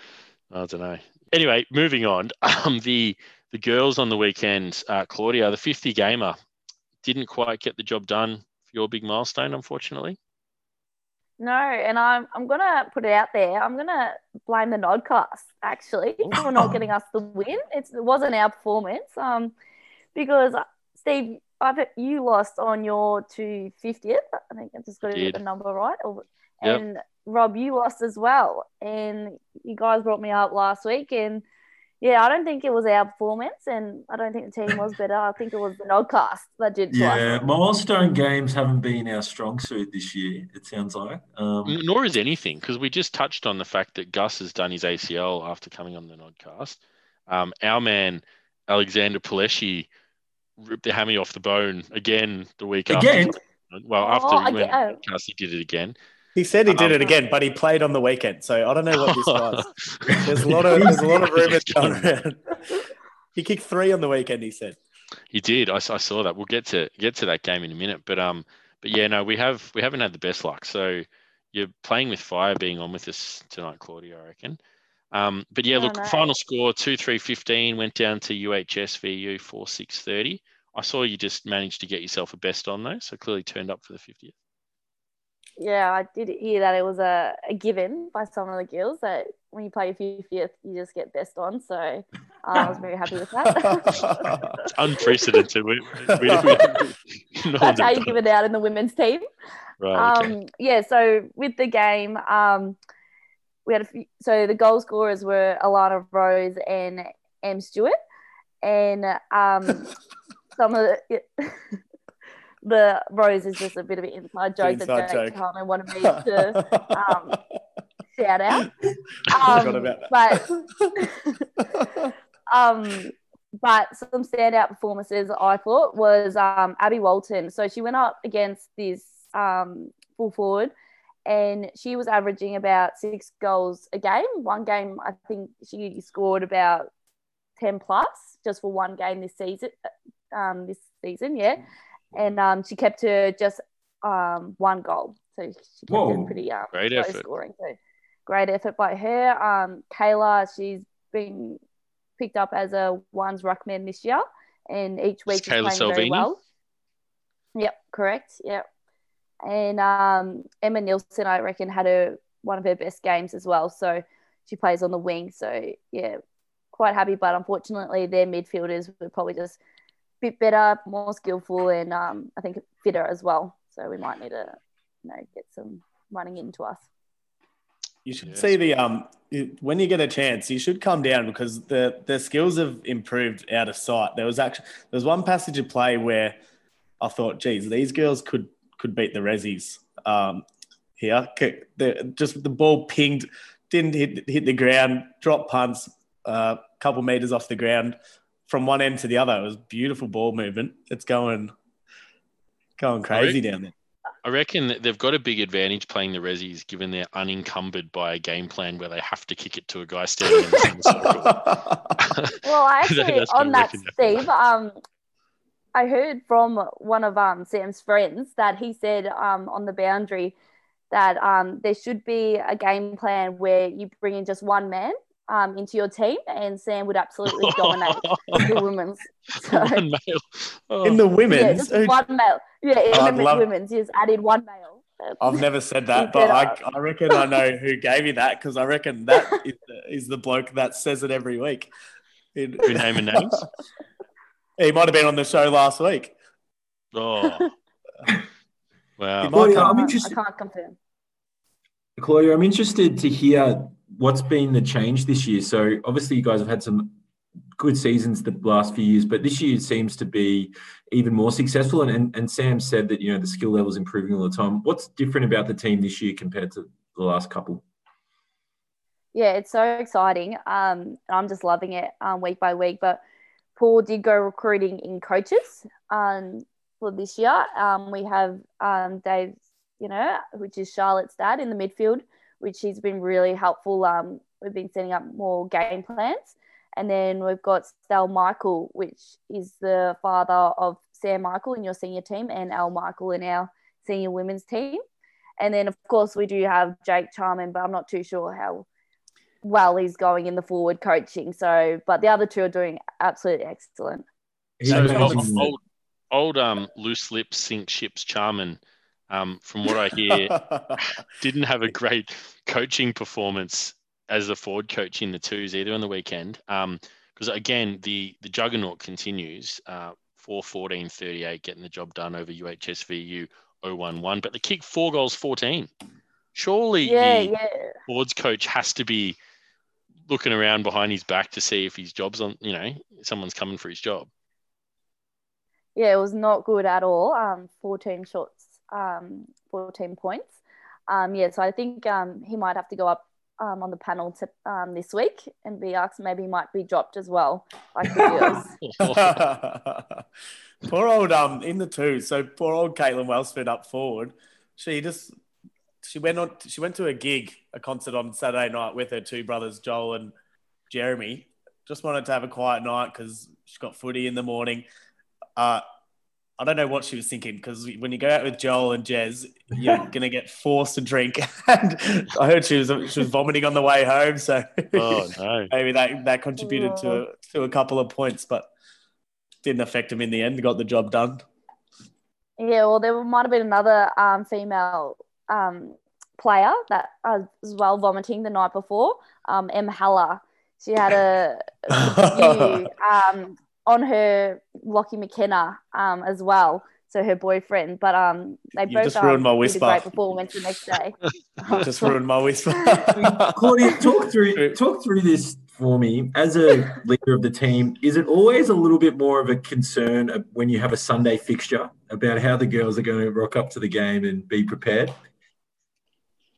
[LAUGHS] I don't know. Anyway, moving on. [LAUGHS] Um, the the girls on the weekend, uh, Claudia, the 50 gamer, didn't quite get the job done for your big milestone, unfortunately. No, and I'm I'm gonna put it out there. I'm gonna blame the Nodcast actually for not getting us the win. It's, it wasn't our performance. Um, because uh, Steve, I bet you lost on your two fiftieth. I think I just got the number right. Or- Yep. And Rob, you lost as well. And you guys brought me up last week, and yeah, I don't think it was our performance, and I don't think the team was better. I think it was the Nodcast that did. to us. yeah, milestone games haven't been our strong suit this year. It sounds like. Um, Nor is anything, because we just touched on the fact that Gus has done his ACL after coming on the Nodcast. Um, our man, Alexander Pileshi, ripped the hammy off the bone again the week Again? after. Well, after Oh, he went again. on podcast, he did it again. He said he did Um, it again, but he played on the weekend. So I don't know what this was. [LAUGHS] There's a lot of there's a lot of rumors going around. He kicked three on the weekend. He said. He did. I saw that. We'll get to get to that game in a minute. But um, but yeah, no, we have we haven't had the best luck. So you're playing with fire being on with us tonight, Claudia. I reckon. Um, but yeah, look, final score two three fifteen went down to UHS VU four six thirty. I saw you just managed to get yourself a best on though, so clearly turned up for the 50th. Yeah, I did hear that it was a, a given by some of the girls that when you play your 50th, you just get best on. So uh, I was very happy with that. [LAUGHS] It's unprecedented. we, we, we, [LAUGHS] [LAUGHS] no That's how you give it. out in the women's team. Right, okay. Um, yeah, so with the game, um, we had a few, so the goal scorers were Alana Rose and M Stewart, and um, some of the the Rose is just a bit of an inside joke Inside that Jake joke. Harmon wanted me to um, [LAUGHS] shout out. Um, about that. but [LAUGHS] um, but some standout performances I thought was um, Abby Walton. So she went up against this um, full forward, and she was averaging about six goals a game. One game, I think she scored about ten plus just for one game this season. Um, this season, yeah, and um, she kept her just um, one goal. So she kept Whoa. it pretty um, Great low effort. scoring. So great effort by her. Um, Kayla, she's been picked up as a ones ruckman this year, and each week is Kayla playing very well. Yep, correct. Yep, and um, Emma Nielsen, I reckon, had a one of her best games as well. So she plays on the wing. So yeah, quite happy. But unfortunately, their midfielders were probably just a bit better, more skillful, and um, I think fitter as well. So we might need to, you know, get some running into us. You should Yeah, see the um you- when you get a chance, you should come down because the the skills have improved out of sight. There was actually there was one passage of play where I thought, geez, these girls could could beat the Rezzies um, here. The, just the ball pinged, didn't hit hit the ground, drop punts a uh, couple meters off the ground from one end to the other. It was beautiful ball movement. It's going going crazy down there. I reckon that they've got a big advantage playing the Rezzies, given they're unencumbered by a game plan where they have to kick it to a guy standing in the centre circle. [LAUGHS] [LAUGHS] Well, I [LAUGHS] That- actually that's on that. Steve. Um, I heard from one of um, Sam's friends that he said um, on the boundary that um, there should be a game plan where you bring in just one man um, into your team, and Sam would absolutely dominate [LAUGHS] the women's. So, [LAUGHS] One male. Oh. In the yeah, women's, just one male. Yeah, in I'd the love- women's, you just added one male. I've never said that, [LAUGHS] but I, I reckon I know who gave you that because I reckon that is the, is the bloke that says it every week. In- name and names? he might have been on the show last week. Oh. Wow. Claudia, come- I'm interested. I can't confirm. Claudia, I'm interested to hear what's been the change this year. So obviously, you guys have had some good seasons the last few years, but this year seems to be even more successful. And, and, and Sam said that you know the skill level is improving all the time. What's different about the team this year compared to the last couple? Yeah, it's so exciting. Um, I'm just loving it um, week by week. But Paul did go recruiting in coaches um, for this year. Um, we have um, Dave, you know, which is Charlotte's dad in the midfield, which he's been really helpful. Um, we've been setting up more game plans. And then we've got Stel Michael, which is the father of Sam Michael in your senior team and Al Michael in our senior women's team. And then, of course, we do have Jake Charman, but I'm not too sure how well he's going in the forward coaching. So, but the other two are doing absolutely excellent. He's So amazing, old, isn't old, old um, loose lips sink ships Charman, um, from what I hear, [LAUGHS] didn't have a great coaching performance as a forward coach in the twos either on the weekend. Because again, the the juggernaut continues. Uh, 4 14 38 getting the job done over UHSVU 011, but the kick four goals 14. Surely Yeah, the yeah. boards coach has to be looking around behind his back to see if his job's on, you know, someone's coming for his job. Yeah, it was not good at all. Um, 14 shots, um, 14 points. Um, yeah, so I think um, he might have to go up um, on the panel to, um, this week and be asked. Maybe he might be dropped as well, like the girls. [LAUGHS] [LAUGHS] poor old um in the two. So poor old Caitlin Welsford up forward. She just she went on. She went to a gig, a concert on Saturday night with her two brothers, Joel and Jeremy. Just wanted to have a quiet night because she got footy in the morning. Uh, I don't know what she was thinking because when you go out with Joel and Jez, you're [LAUGHS] gonna get forced to drink. [LAUGHS] and I heard she was she was vomiting on the way home, so [LAUGHS] oh no. maybe that that contributed to to a couple of points, but didn't affect him in the end. Got the job done. Yeah, well, there might have been another um, female um, player that uh, as well vomiting the night before. Um, Em Haller. She had a, a review um, on her Lockie McKenna um, as well. So her boyfriend, but um, they You both just ruined my did a whisper. great performance the next day. Just ruined my whisper. [LAUGHS] Claudia, talk through talk through this for me. As a leader of the team, is it always a little bit more of a concern when you have a Sunday fixture about how the girls are going to rock up to the game and be prepared?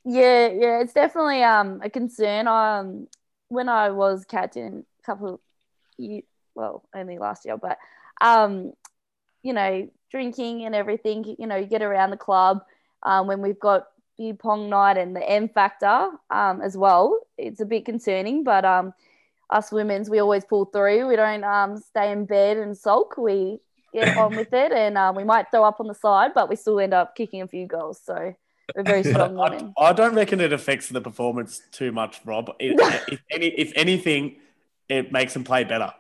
Yeah, yeah, it's definitely um a concern. Um, when I was captain a couple, year, well, only last year, but um, you know, drinking and everything. You know, you get around the club. Um, when we've got beer pong night and the M factor um as well, it's a bit concerning. But um, us women's, we always pull through. We don't um stay in bed and sulk. We get on with it, [LAUGHS] and uh, we might throw up on the side, but we still end up kicking a few goals. So. We're very strong I. I don't reckon it affects the performance too much, Rob. It, [LAUGHS] if, any, if anything, it makes them play better.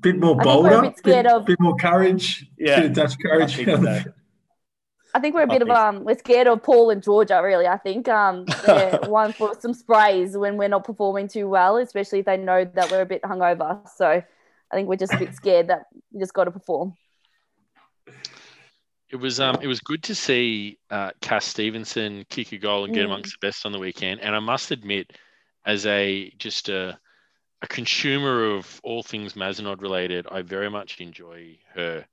Bit more I think a bolder, bit scared bit, of- bit more courage, Yeah, bit of Dutch I courage. think so. [LAUGHS] I think we're a bit of think um we're scared of Paul and Georgia really. I think um [LAUGHS] they're one for some sprays when we're not performing too well, especially if they know that we're a bit hungover. So I think we're just a bit [LAUGHS] scared that we just got to perform. It was um it was good to see uh, Cass Stevenson kick a goal and get Mm. amongst the best on the weekend. And I must admit, as a just a a consumer of all things Mazenod related, I very much enjoy her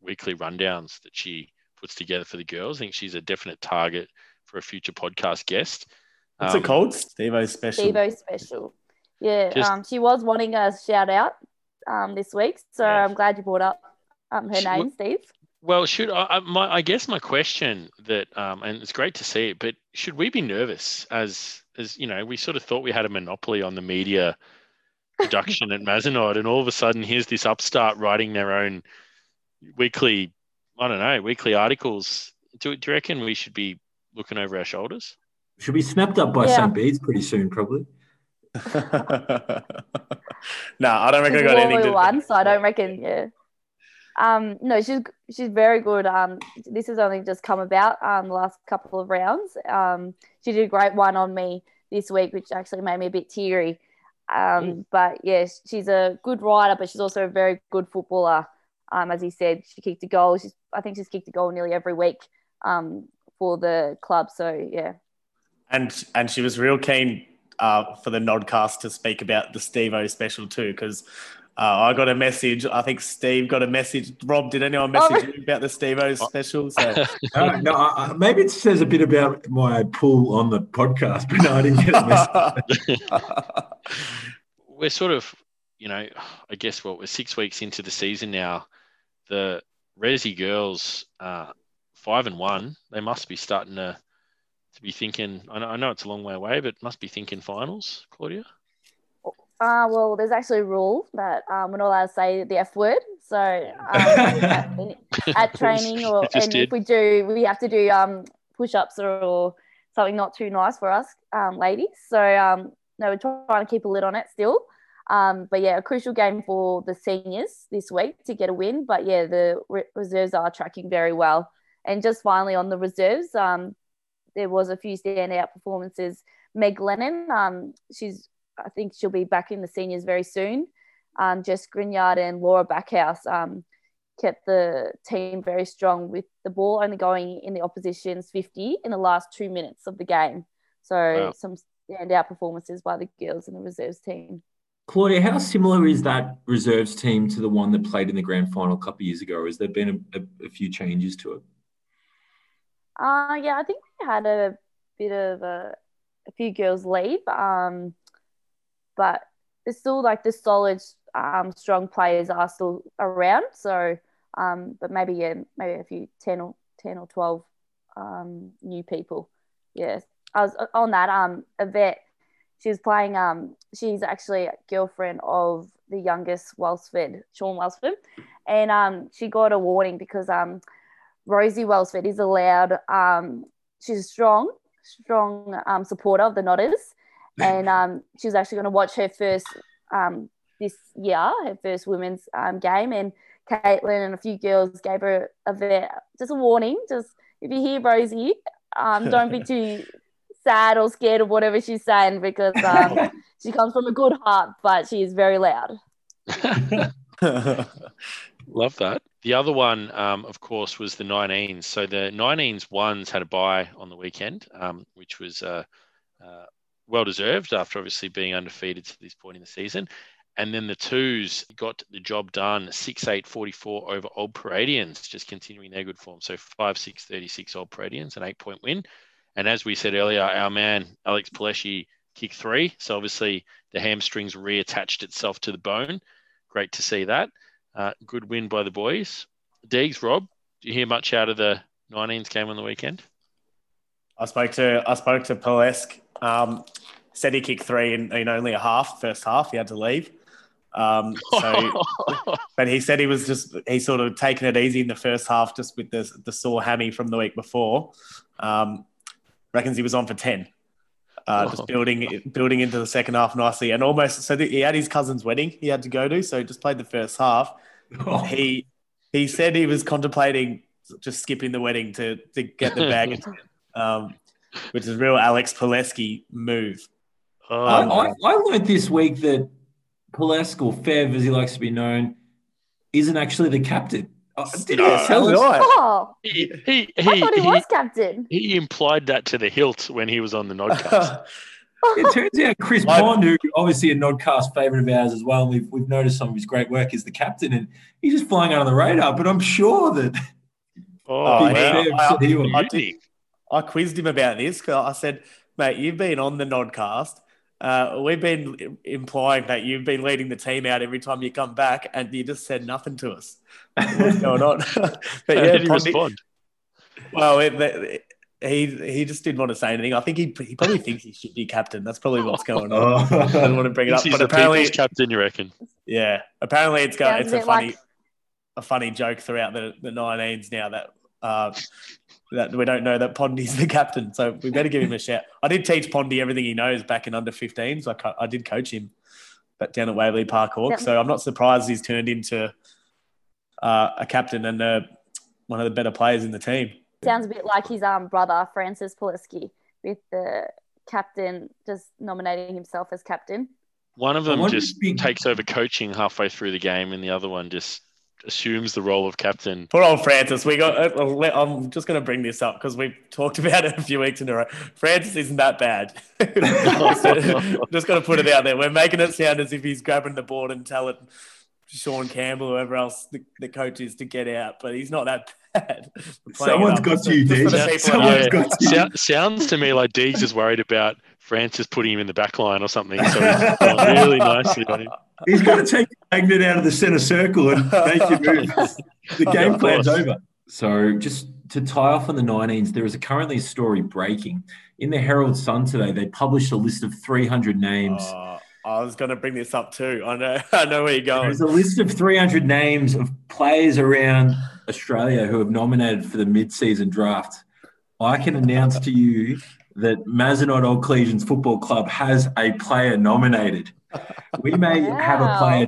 weekly rundowns that she puts together for the girls. I think she's a definite target for a future podcast guest. What's Um, it called? Steve special. Devo special. Yeah, Just- um she was wanting a shout out um this week. So Yeah. I'm glad you brought up um her She- name, Steve. Well, should I, I, my, I guess my question that, um, and it's great to see it, but should we be nervous as, as you know, we sort of thought we had a monopoly on the media production at Mazenod, and all of a sudden here's this upstart writing their own, weekly, I don't know, weekly articles. Do, do you reckon we should be looking over our shoulders? Should be snapped up by Yeah. St. Bede's pretty soon, probably. [LAUGHS] no, I don't reckon she's I got anything to one, so I don't reckon. Yeah. Um, no, she's she's very good. Um, this has only just come about. Um, the last couple of rounds. Um, she did a great one on me this week, which actually made me a bit teary. Um, but yes, she's a good rider, but she's also a very good footballer. Um, as he said, she kicked a goal. She's I think she's kicked a goal nearly every week. Um, for the club. So yeah. and and she was real keen uh, for the Nodcast to speak about the Stevo special too, because uh, I got a message. I think Steve got a message. Rob, did anyone Oh, message you about the Steve O special? So [LAUGHS] Uh, no, I, I- maybe it says a bit about my pull on the podcast, [LAUGHS] but no, I didn't get a message. [LAUGHS] we're sort of, you know, I guess what we're six weeks into the season now. The Resi girls, uh, five and one, they must be starting to to be thinking. I know, I know it's a long way away, but must be thinking finals, Claudia. Uh, well, there's actually a rule that um, we're not allowed to say the F word. So um, [LAUGHS] at, [LAUGHS] at training, or and did. if we do, we have to do um, push-ups or, or something not too nice for us um, ladies. So um, no, we're trying to keep a lid on it still. Um, but yeah, a crucial game for the seniors this week to get a win. But yeah, the re- reserves are tracking very well. And just finally on the reserves, um, there was a few standout performances. Meg Lennon, um, she's I think she'll be back in the seniors very soon. Um, Jess Grignard and Laura Backhouse um, kept the team very strong with the ball only going in the opposition's 50 in the last two minutes of the game. So Wow. some standout performances by the girls in the reserves team. Claudia, how similar is that reserves team to the one that played in the grand final a couple of years ago? Has there been a, a, a few changes to it? Uh, yeah, I think we had a bit of a, a few girls leave, um, but it's still like the solid, um, strong players are still around. So, um, but maybe yeah, maybe a few ten or ten or twelve um, new people. Yes, I was on that. Um, Yvette, she was playing. Um, she's actually a girlfriend of the youngest Welsford, Sean Welsford, and um, she got a warning because um, Rosie Welsford is allowed. Um, she's a strong, strong um, supporter of the Nodders, and um, she was actually going to watch her first um, this year, her first women's um, game, and Caitlin and a few girls gave her a vet, just a warning. Just if you hear Rosie, um, don't be [LAUGHS] too sad or scared of whatever she's saying because um, [LAUGHS] she comes from a good heart, but she is very loud. [LAUGHS] Love that. The other one, um, of course, was the 19s. So the 19s ones had a buy on the weekend, um, which was uh, uh, well deserved after obviously being undefeated to this point in the season. And then the twos got the job done 6 8 44 over Old Paradians, just continuing their good form. So 5 6 36 Old Paradians, an eight point win. And as we said earlier, our man, Alex Paleschi, kicked three. So obviously the hamstrings reattached itself to the bone. Great to see that. Uh, good win by the boys. Deegs, Rob, do you hear much out of the 19s game on the weekend? I spoke to I spoke to Palesk. Um, said he kicked three in, in only a half, first half. He had to leave. Um, so, [LAUGHS] but he said he was just he sort of taking it easy in the first half, just with the the sore hammy from the week before. Um, reckons he was on for ten. Uh, Oh. just building building into the second half nicely, and almost so that he had his cousin's wedding he had to go to, so he just played the first half. Oh, He he said he was contemplating just skipping the wedding to to get the bag, [LAUGHS] um, which is a real Alex Pileski move. I, Oh, I, I learned this week that Palesk, or Fev as he likes to be known, isn't actually the captain. Uh, did No, he tell us? Oh, he, he, I thought he, he, was captain. he implied that to the hilt when he was on the [LAUGHS] Nodcast. It turns out Chris I- Bond, who obviously a Nodcast favourite of ours as well, and we've, we've noticed some of his great work, is the captain, and he's just flying under the radar. But I'm sure that Oh, Big wow. Fev said he was- I did- I quizzed him about this. 'cause I said, mate, you've been on the Nodcast. Uh, we've been implying that you've been leading the team out every time you come back, and you just said nothing to us. What's going on? [LAUGHS] but How yeah, did he Pondy- respond? well, it, it- he he just didn't want to say anything. I think he he probably thinks he should be captain. That's probably what's going on. I don't Oh. want to bring it up, he's but the apparently, people's captain, you reckon? yeah, apparently it's got Sounds it's a a funny. like a funny joke throughout the, the 19s now that uh, that we don't know that Pondy's the captain. So we better give him a shout. I did teach Pondy everything he knows back in under 15s. I, co- I did coach him but down at Waverley Park Hawks. So I'm not surprised he's turned into uh, a captain and uh, one of the better players in the team. Sounds a bit like his um brother Francis Poliski with the captain just nominating himself as captain. One of them just takes over coaching halfway through the game, and the other one just assumes the role of captain. Poor old Francis. We got. uh, I'm just going to bring this up because we've talked [LAUGHS] about it a few weeks in a row. Francis isn't that bad. [LAUGHS] [LAUGHS] just going to put it out there. We're making it sound as if he's grabbing the board and telling Sean Campbell, whoever else the, the coach is, to get out, but he's not that bad. [LAUGHS] We're playing it Someone's up got just you, just Deej. people at got you. Sounds to me like Deegs is worried about Francis putting him in the back line or something. So he's [LAUGHS] really nicely on him. He's got to take the magnet out of the centre circle and make you move. [LAUGHS] The game Of plan's over. So just to tie off on the 19s, there is a currently a story breaking. In the Herald Sun today, they published a list of 300 names. Oh, I was going to bring this up too. I know. [LAUGHS] I know where you're going. There's a list of 300 names of players around Australia who have nominated for the mid-season draft. I can announce to you that Mazenod Old Collegians Football Club has a player nominated. We [LAUGHS] may have a player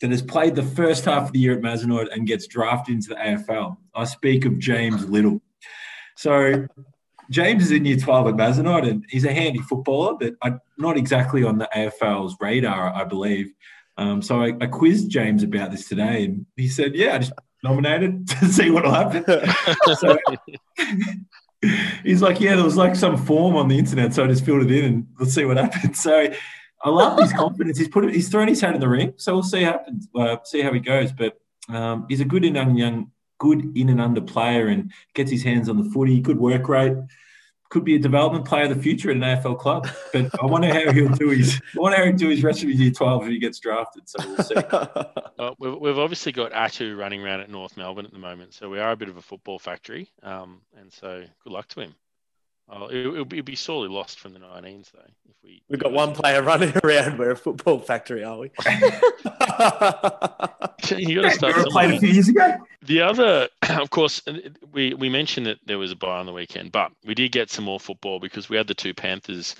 that has played the first half of the year at Mazenod and gets drafted into the AFL. I speak of James Little. So James is in year 12 at Mazenod and he's a handy footballer, but I, not exactly on the AFL's radar, I believe. Um, so I, I quizzed James about this today, and he said, "Yeah, I just nominated [LAUGHS] to see what'll happen." [LAUGHS] so he's like, "Yeah, there was like some form on the internet, so I just filled it in, and let's see what happens." So I love his confidence. He's put he's thrown his hat in the ring, so we'll see how happens. Uh, see how he goes, but um, he's a good and young, good in and under player, and gets his hands on the footy. Good work rate. Could be a development player of the future at an AFL club, but I wonder how he'll do his. I wonder how he'll do his rest of his year twelve if he gets drafted. So we'll see. [LAUGHS] Uh, we've, we've obviously got Atu running around at North Melbourne at the moment, so we are a bit of a football factory. Um, and so good luck to him. Oh, it, it'll, be, be sorely lost from the 19s though. If we We've got one player running [LAUGHS] around. We're a football factory, are we? [LAUGHS] [LAUGHS] you got to start played a few years ago. The other, [CLEARS THROAT] of course, we, we mentioned that there was a bye on the weekend, but we did get some more football because we had the two Panthers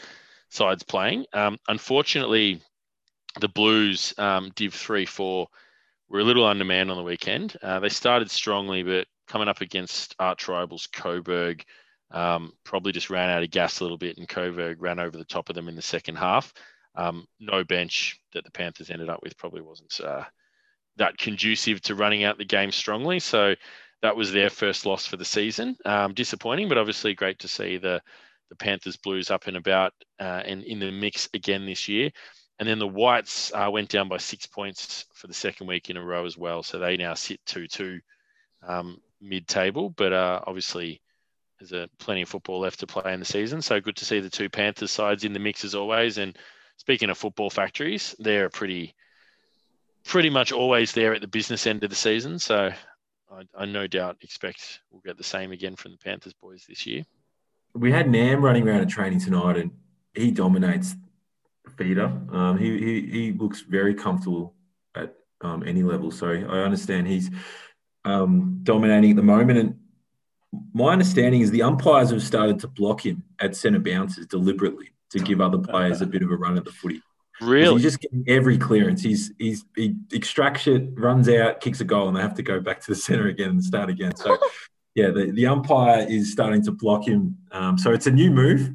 sides playing. Um, unfortunately, the Blues, um, Div 3 4, were a little undermanned on the weekend. Uh, they started strongly, but coming up against arch rivals Coburg, um, probably just ran out of gas a little bit, and Coburg ran over the top of them in the second half. Um, no bench that the Panthers ended up with probably wasn't uh, that conducive to running out the game strongly. So that was their first loss for the season. Um, disappointing, but obviously great to see the the Panthers Blues up and about uh, and in the mix again this year. And then the Whites uh, went down by six points for the second week in a row as well. So they now sit 2 2 um, mid table, but uh, obviously there's a plenty of football left to play in the season. So good to see the two Panthers sides in the mix as always. And speaking of football factories, they're pretty pretty much always there at the business end of the season. So I, I no doubt expect we'll get the same again from the Panthers boys this year. We had Nam running around at training tonight, and he dominates feeder. Um, he, he he looks very comfortable at um, any level. So I understand he's um, dominating at the moment. And my understanding is the umpires have started to block him at centre bounces deliberately to give other players a bit of a run at the footy. Really? He's just getting every clearance. He's he's he extracts it, runs out, kicks a goal, and they have to go back to the centre again and start again. So yeah, the, the umpire is starting to block him. Um, so it's a new move.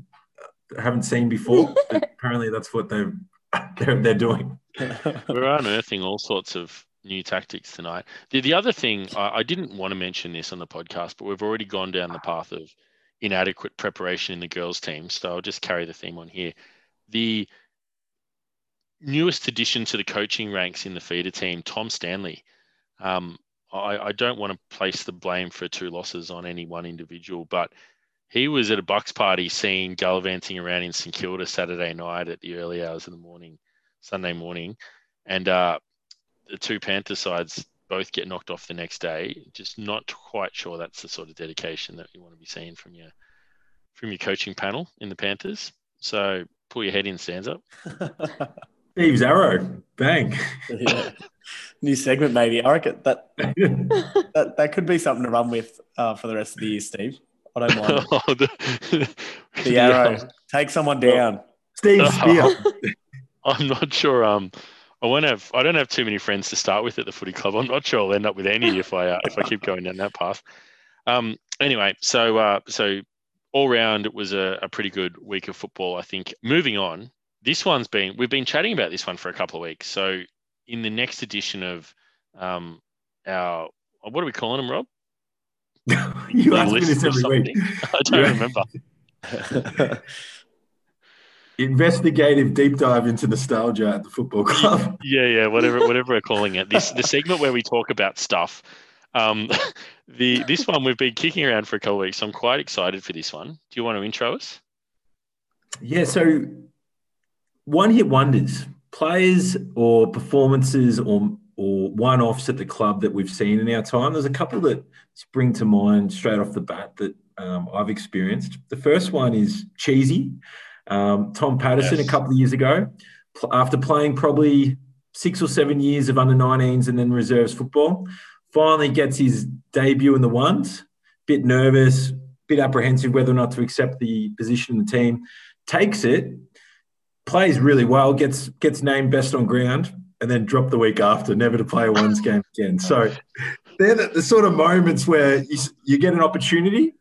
I haven't seen before. but [LAUGHS] apparently, that's what they're [LAUGHS] they're, they're doing. We're unearthing all sorts of new tactics tonight. The, the other thing, I, I didn't want to mention this on the podcast, but we've already gone down the path of inadequate preparation in the girls' team. So I'll just carry the theme on here. The newest addition to the coaching ranks in the feeder team, Tom Stanley. Um, I, I don't want to place the blame for two losses on any one individual, but he was at a Bucks party seen gallivanting around in St Kilda Saturday night at the early hours of the morning, Sunday morning, and uh, the two Panther sides both get knocked off the next day. Just not quite sure that's the sort of dedication that you want to be seeing from your from your coaching panel in the Panthers. So pull your head in, stands up. [LAUGHS] Steve's arrow. Bang. Yeah. New segment, maybe. I reckon that [LAUGHS] that, that could be something to run with uh, for the rest of the year, Steve. I don't mind. [LAUGHS] Oh, the, The the, arrow. Take someone down. Steve's spear. I'm not sure. Um, I won't have. I don't have too many friends to start with at the footy club. I'm not sure I'll end up with any if I uh, if I keep going down that path. Um, anyway, so uh, so all round it was a, a pretty good week of football. I think. Moving on, this one's been we've been chatting about this one for a couple of weeks. So in the next edition of um, our what are we calling them, Rob? [LAUGHS] you ask me this every week. [LAUGHS] I don't remember. [LAUGHS] Investigative deep dive into nostalgia at the football club. [LAUGHS] Yeah, yeah, whatever, whatever we're calling it. This the segment where we talk about stuff. Um, [LAUGHS] the this one we've been kicking around for a couple of weeks. So I'm quite excited for this one. Do you want to intro us? Yeah, so one hit wonders, players or performances or or one offs at the club that we've seen in our time. There's a couple that spring to mind straight off the bat that um, I've experienced. The first one is Cheesy, um, Tom Patterson Yes. a couple of years ago, after playing probably six or seven years of under 19s and then reserves football, finally gets his debut in the ones. Bit nervous, bit apprehensive whether or not to accept the position in the team takes it, plays really well, gets gets named best on ground, and then dropped the week after, never to play a ones [LAUGHS] game again. So they're the, the sort of moments where you, you get an opportunity,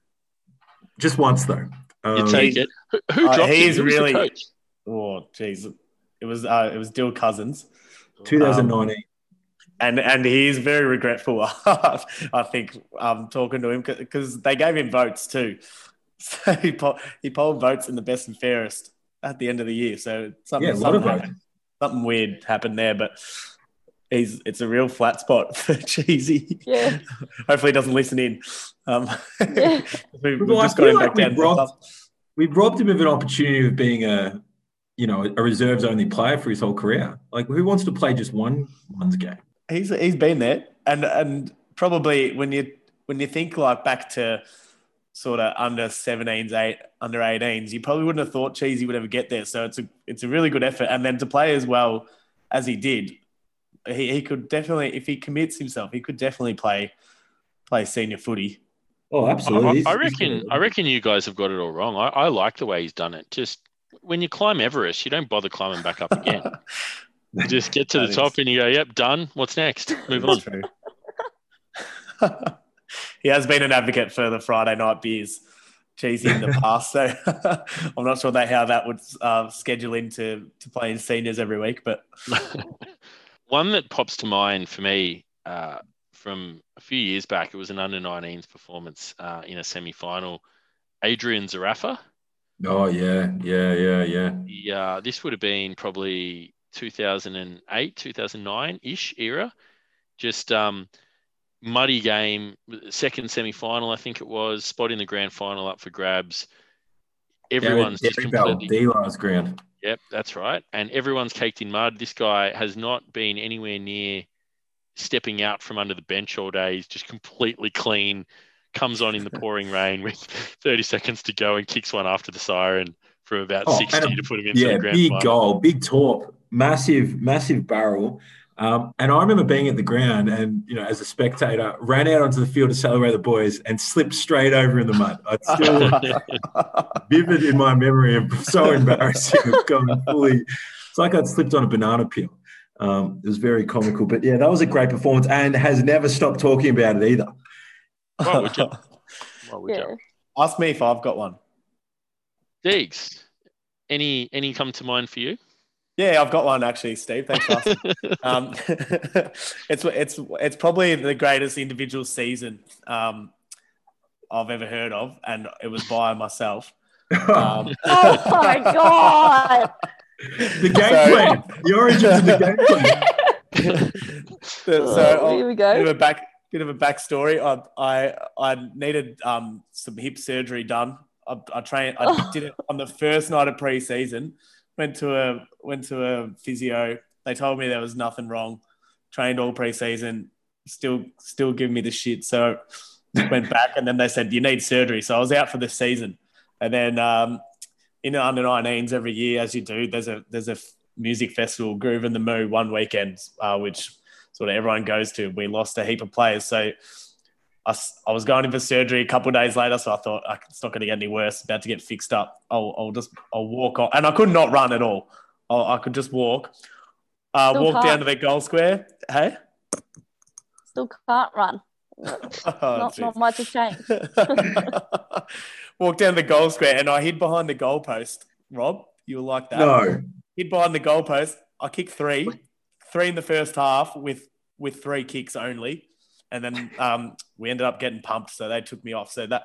just once though. You Um, take it. Who, who Uh, dropped he him? is Who really- coach? Oh, jeez. It was uh, it was Dill Cousins. 2019. and and he's very regretful. [LAUGHS] I think um, talking to him because they gave him votes too. [LAUGHS] So he polled, he polled votes in the best and fairest at the end of the year. So something yeah, a lot of something, happened, something weird happened there, but he's it's a real flat spot [LAUGHS] for Cheesy. Yeah. Hopefully, he doesn't listen in. Um, [LAUGHS] Yeah. we, have Well, just got feel him like back we robbed- We've robbed him of an opportunity of being a, you know, a reserves only player for his whole career. Like, who wants to play just one one's game? He's he's been there, and and probably when you when you think like back to sort of under 17s, eight under 18s, you probably wouldn't have thought Cheesy would ever get there. So it's a it's a really good effort, and then to play as well as he did, he, he could definitely if he commits himself, he could definitely play play senior footy. Oh, absolutely. I- He's- I reckon. I reckon you guys have got it all wrong. I, I like the way he's done it. Just when you climb Everest, you don't bother climbing back up again. You [LAUGHS] just get to the top and you go, "Yep, done. What's next? Move on." [LAUGHS] He has been an advocate for the Friday night beers, cheesy in the [LAUGHS] past. So I'm not sure that how that would uh, schedule into to playing seniors every week, but One that pops to mind for me uh, from a few years back, it was an under 19s performance uh, in a semi final. Adrian Zarafa. Oh, yeah, yeah, yeah, yeah. Yeah, this would have been probably 2008, 2009 ish era. Just um, muddy game, second semi final, I think it was, spot in the grand final up for grabs. Everyone's just Derry Bell, completely D-Lars ground. Yep, that's right. And everyone's caked in mud. This guy has not been anywhere near stepping out from under the bench all day. He's just completely clean, comes on in the [LAUGHS] pouring rain with 30 seconds to go and kicks one after the siren from about Oh, 60 a- to put him into Yeah, big final. goal, big torp, massive, massive barrel. Um, and I remember being at the ground and, you know, as a spectator, ran out onto the field to celebrate the boys and slipped straight over in the mud. It's still [LAUGHS] vivid in my memory of so embarrassing of going fully. It's like I'd slipped on a banana peel. Um, it was very comical. But yeah, that was a great performance and has never stopped talking about it either. Why would you? Why would Yeah. you? Ask me if I've got one. Deegs, any any come to mind for you? Yeah, I've got one actually, Steve. Thanks for asking. [LAUGHS] um, [LAUGHS] it's it's it's probably the greatest individual season um, I've ever heard of, and it was by myself. [LAUGHS] Um, Oh my god! The game So- plan, the origins of the [LAUGHS] game plan. [LAUGHS] so Oh, here we go. bit of a back bit of a backstory. I I I needed um, some hip surgery done. I, I trained. I Oh. did it on the first night of preseason. Went to a went to a physio. They told me there was nothing wrong. Trained all preseason. Still still giving me the shit. So [LAUGHS] went back and then they said you need surgery. So I was out for the season. And then um, in the under 19s every year, as you do, there's a there's a music festival, Groovin the Moo, one weekend, uh, which sort of everyone goes to. We lost a heap of players, so I, I was going in for surgery a couple of days later, so I thought "Ah, it's not going to get any worse. About to get fixed up. I'll, I'll just I'll walk on, and I could not run at all. i I could just walk. Uh, Still walk down to the goal square. Hey, Still can't run. [LAUGHS] Oh, not, jeez. not much has changed. [LAUGHS] Walked down the goal square and I hid behind the goalpost. Rob, you were like that. No. Hid behind the goalpost. I kicked three, three in the first half with with three kicks only, and then um, we ended up getting pumped, so they took me off. So that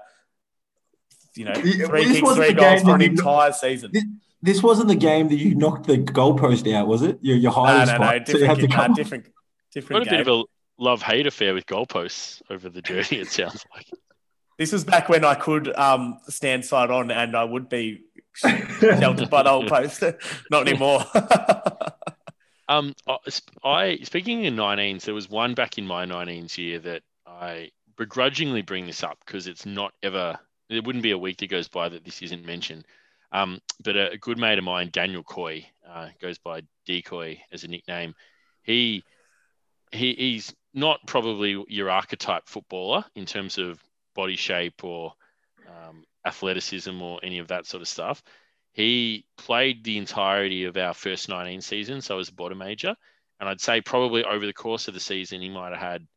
you know, Yeah, three this kicks, wasn't three the goals game for an entire season. This- This wasn't the game that you knocked the goalpost out, was it? Your, your No, highest no, no, spot. So you had different, to come. different, Got different a bit game. of a love hate affair with goalposts over the journey. It sounds like. This was back when I could um, stand side on and I would be sheltered by the old post. [LAUGHS] Not anymore. [LAUGHS] Um, I- speaking in 19s, there was one back in my 19s year that I begrudgingly bring this up because it's not ever. There wouldn't be a week that goes by that this isn't mentioned. Um, but a, a good mate of mine, Daniel Coy, uh, goes by Decoy as a nickname. He he he's not probably your archetype footballer in terms of body shape or um, athleticism or any of that sort of stuff. He played the entirety of our first 19 season, so as a bottom major, and I'd say probably over the course of the season he might have had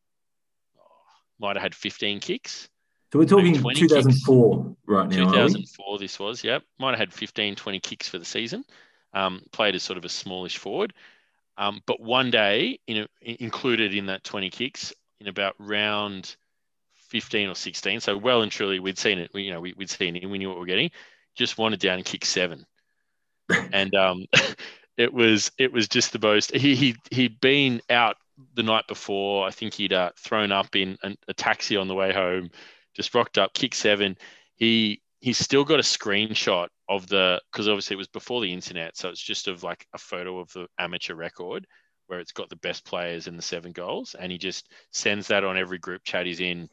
might have had 15 kicks. So we're talking Maybe 20 kicks. 2004 right now. 2004 this was, yep. Might have had 15, 20 kicks for the season. Um, played as sort of a smallish forward. Um, but one day, included in that 20 kicks, in about round 15 or 16, so well and truly we'd seen it, we, you know, we, we'd seen it, we knew what we were getting, just wanted down and kick seven. [LAUGHS] and um, [LAUGHS] it was it was just the most, he, he, he'd been out the night before. I think he'd uh, thrown up in an, a taxi on the way home, just rocked up, kick seven. He he's still got a screenshot of the because obviously it was before the internet, so it's just of like a photo of the amateur record where it's got the best players and the seven goals, and he just sends that on every group chat he's in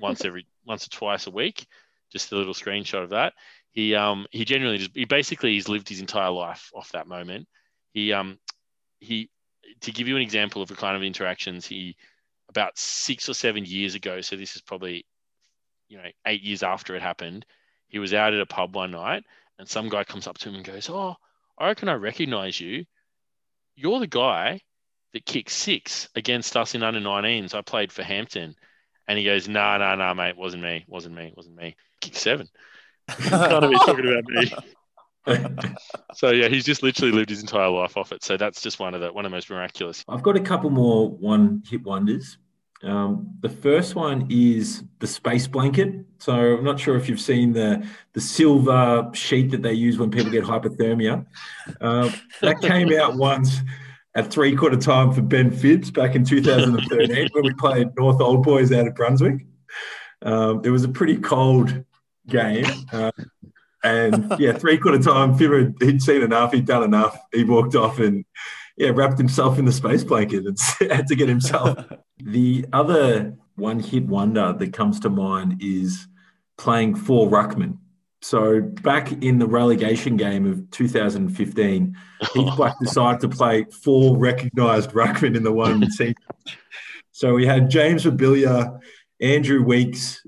once every [LAUGHS] once or twice a week. Just a little screenshot of that. He um he genuinely just he basically he's lived his entire life off that moment. He um he to give you an example of the kind of interactions he about six or seven years ago. So this is probably you know eight years after it happened. He was out at a pub one night, and some guy comes up to him and goes, "Oh, I reckon I recognize you. You're the guy that kicked six against us in under 19s. I played for Hampton." And he goes, "No, no, no, mate, wasn't me, wasn't me, wasn't me. Kicked seven. [LAUGHS] Can't be talking about me." [LAUGHS] So yeah, he's just literally lived his entire life off it. So that's just one of the one of the most miraculous. I've got a couple more one hit wonders. Um, the first one is the space blanket. So I'm not sure if you've seen the the silver sheet that they use when people get hypothermia. Um, that came out once at three quarter time for Ben Phibbs back in 2013 when we played North Old Boys out of Brunswick. Um, it was a pretty cold game. Uh, and yeah, three quarter time, Fibber, he'd seen enough, he'd done enough. He walked off and yeah, wrapped himself in the space blanket and [LAUGHS] had to get himself. [LAUGHS] the other one hit wonder that comes to mind is playing for Ruckman. So back in the relegation game of 2015, Heath Black [LAUGHS] decided to play four recognised ruckmen in the one team. So we had James Mabilia, Andrew Weeks,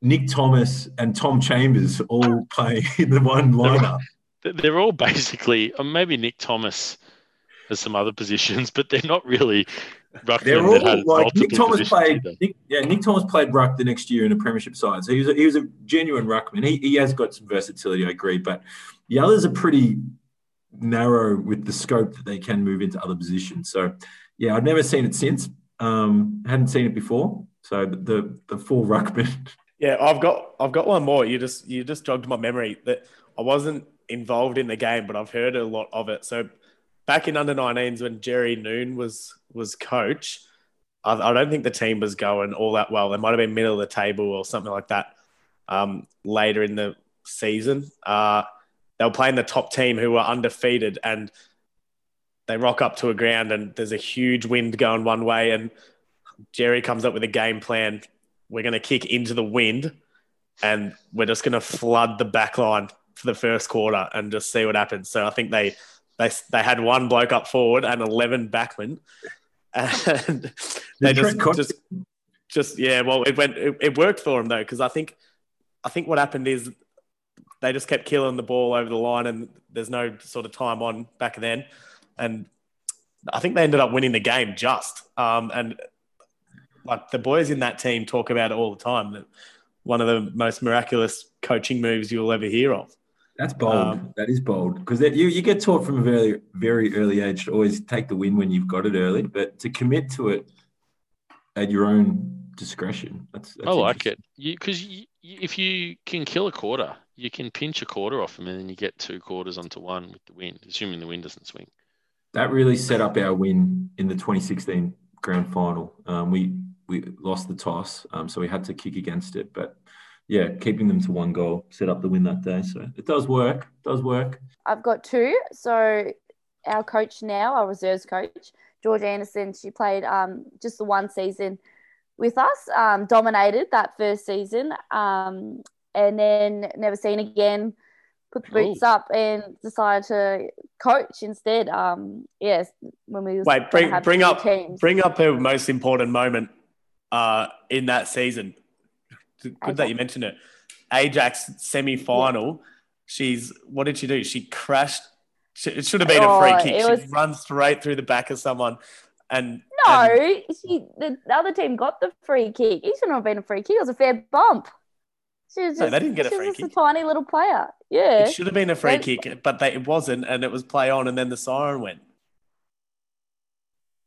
Nick Thomas, and Tom Chambers all playing in the one lineup. They're all basically, maybe Nick Thomas has some other positions, but they're not really ruckmen They're that all like Nick Thomas played. Nick, yeah, Nick Thomas played ruck the next year in a premiership side, so he was a, he was a genuine ruckman. He he has got some versatility, I agree, but the others are pretty narrow with the scope that they can move into other positions. So yeah, I've never seen it since. Um, hadn't seen it before. So the the, the full ruckman. [LAUGHS] Yeah, I've got I've got one more. You just you just jogged my memory that I wasn't involved in the game, but I've heard a lot of it. So back in under 19s when Jerry Noon was was coach, I, I don't think the team was going all that well. They might have been middle of the table or something like that. Um, later in the season, uh, they were playing the top team who were undefeated, and they rock up to a ground and there's a huge wind going one way, and Jerry comes up with a game plan we're going to kick into the wind and we're just going to flood the back line for the first quarter and just see what happens. So I think they they they had one bloke up forward and eleven backmen, and they just just just yeah. Well, it went it, it worked for them though because I think I think what happened is they just kept killing the ball over the line and there's no sort of time on back then, and I think they ended up winning the game just um, and like the boys in that team talk about it all the time that one of the most miraculous coaching moves you'll ever hear of. That's bold. Um, that is bold because you you get taught from a very very early age to always take the win when you've got it early, but to commit to it at your own discretion. That's, that's I like it because if you can kill a quarter, you can pinch a quarter off them, and then you get two quarters onto one with the wind, assuming the wind doesn't swing. That really set up our win in the 2016 grand final. Um, we we lost the toss, um, so we had to kick against it. But yeah, keeping them to one goal set up the win that day. So it does work. It does work. I've got two. So our coach now, our reserves coach, George Anderson, she played um, just the one season with us, um, dominated that first season, um, and then never seen again. Put the boots up and decided to coach instead. Um, yes, when we Wait, bring bring up teams. bring up her most important moment uh, in that season. Good that you mentioned it. Ajax semi final. She's what did she do? She crashed. She, it should have been a Oh, free kick. She was- runs straight through the back of someone, and No, and- she, the, the other team got the free kick. It shouldn't have been a free kick. It was a fair bump. She was No, they didn't get a free was just kick. a tiny little player. Yeah. it should have been a free They- kick, but they, it wasn't, and it was play on, and then the siren went.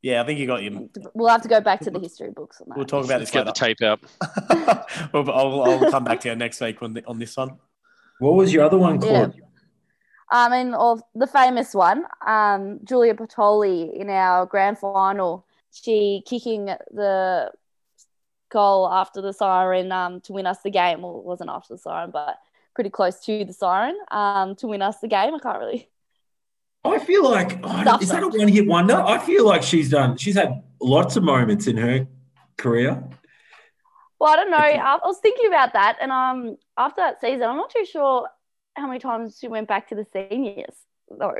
Yeah, I think you got your. We'll have to go back to the history books on that. We'll talk about Let's this get the tape out. [LAUGHS] well, I'll, I'll come back to you next week on, the, on this one. What was your other one, Yeah. Claude? Um, and of the famous one, um, Julia Patoli in our grand final, she kicking the goal after the siren um, to win us the game. Well, it wasn't after the siren, but pretty close to the siren um, to win us the game. I can't really. I feel like oh, is that a one hit wonder? I feel like she's done. She's had lots of moments in her career. Well, I don't know. I I was thinking about that, and um, after that season, I'm not too sure how many times she went back to the seniors. Though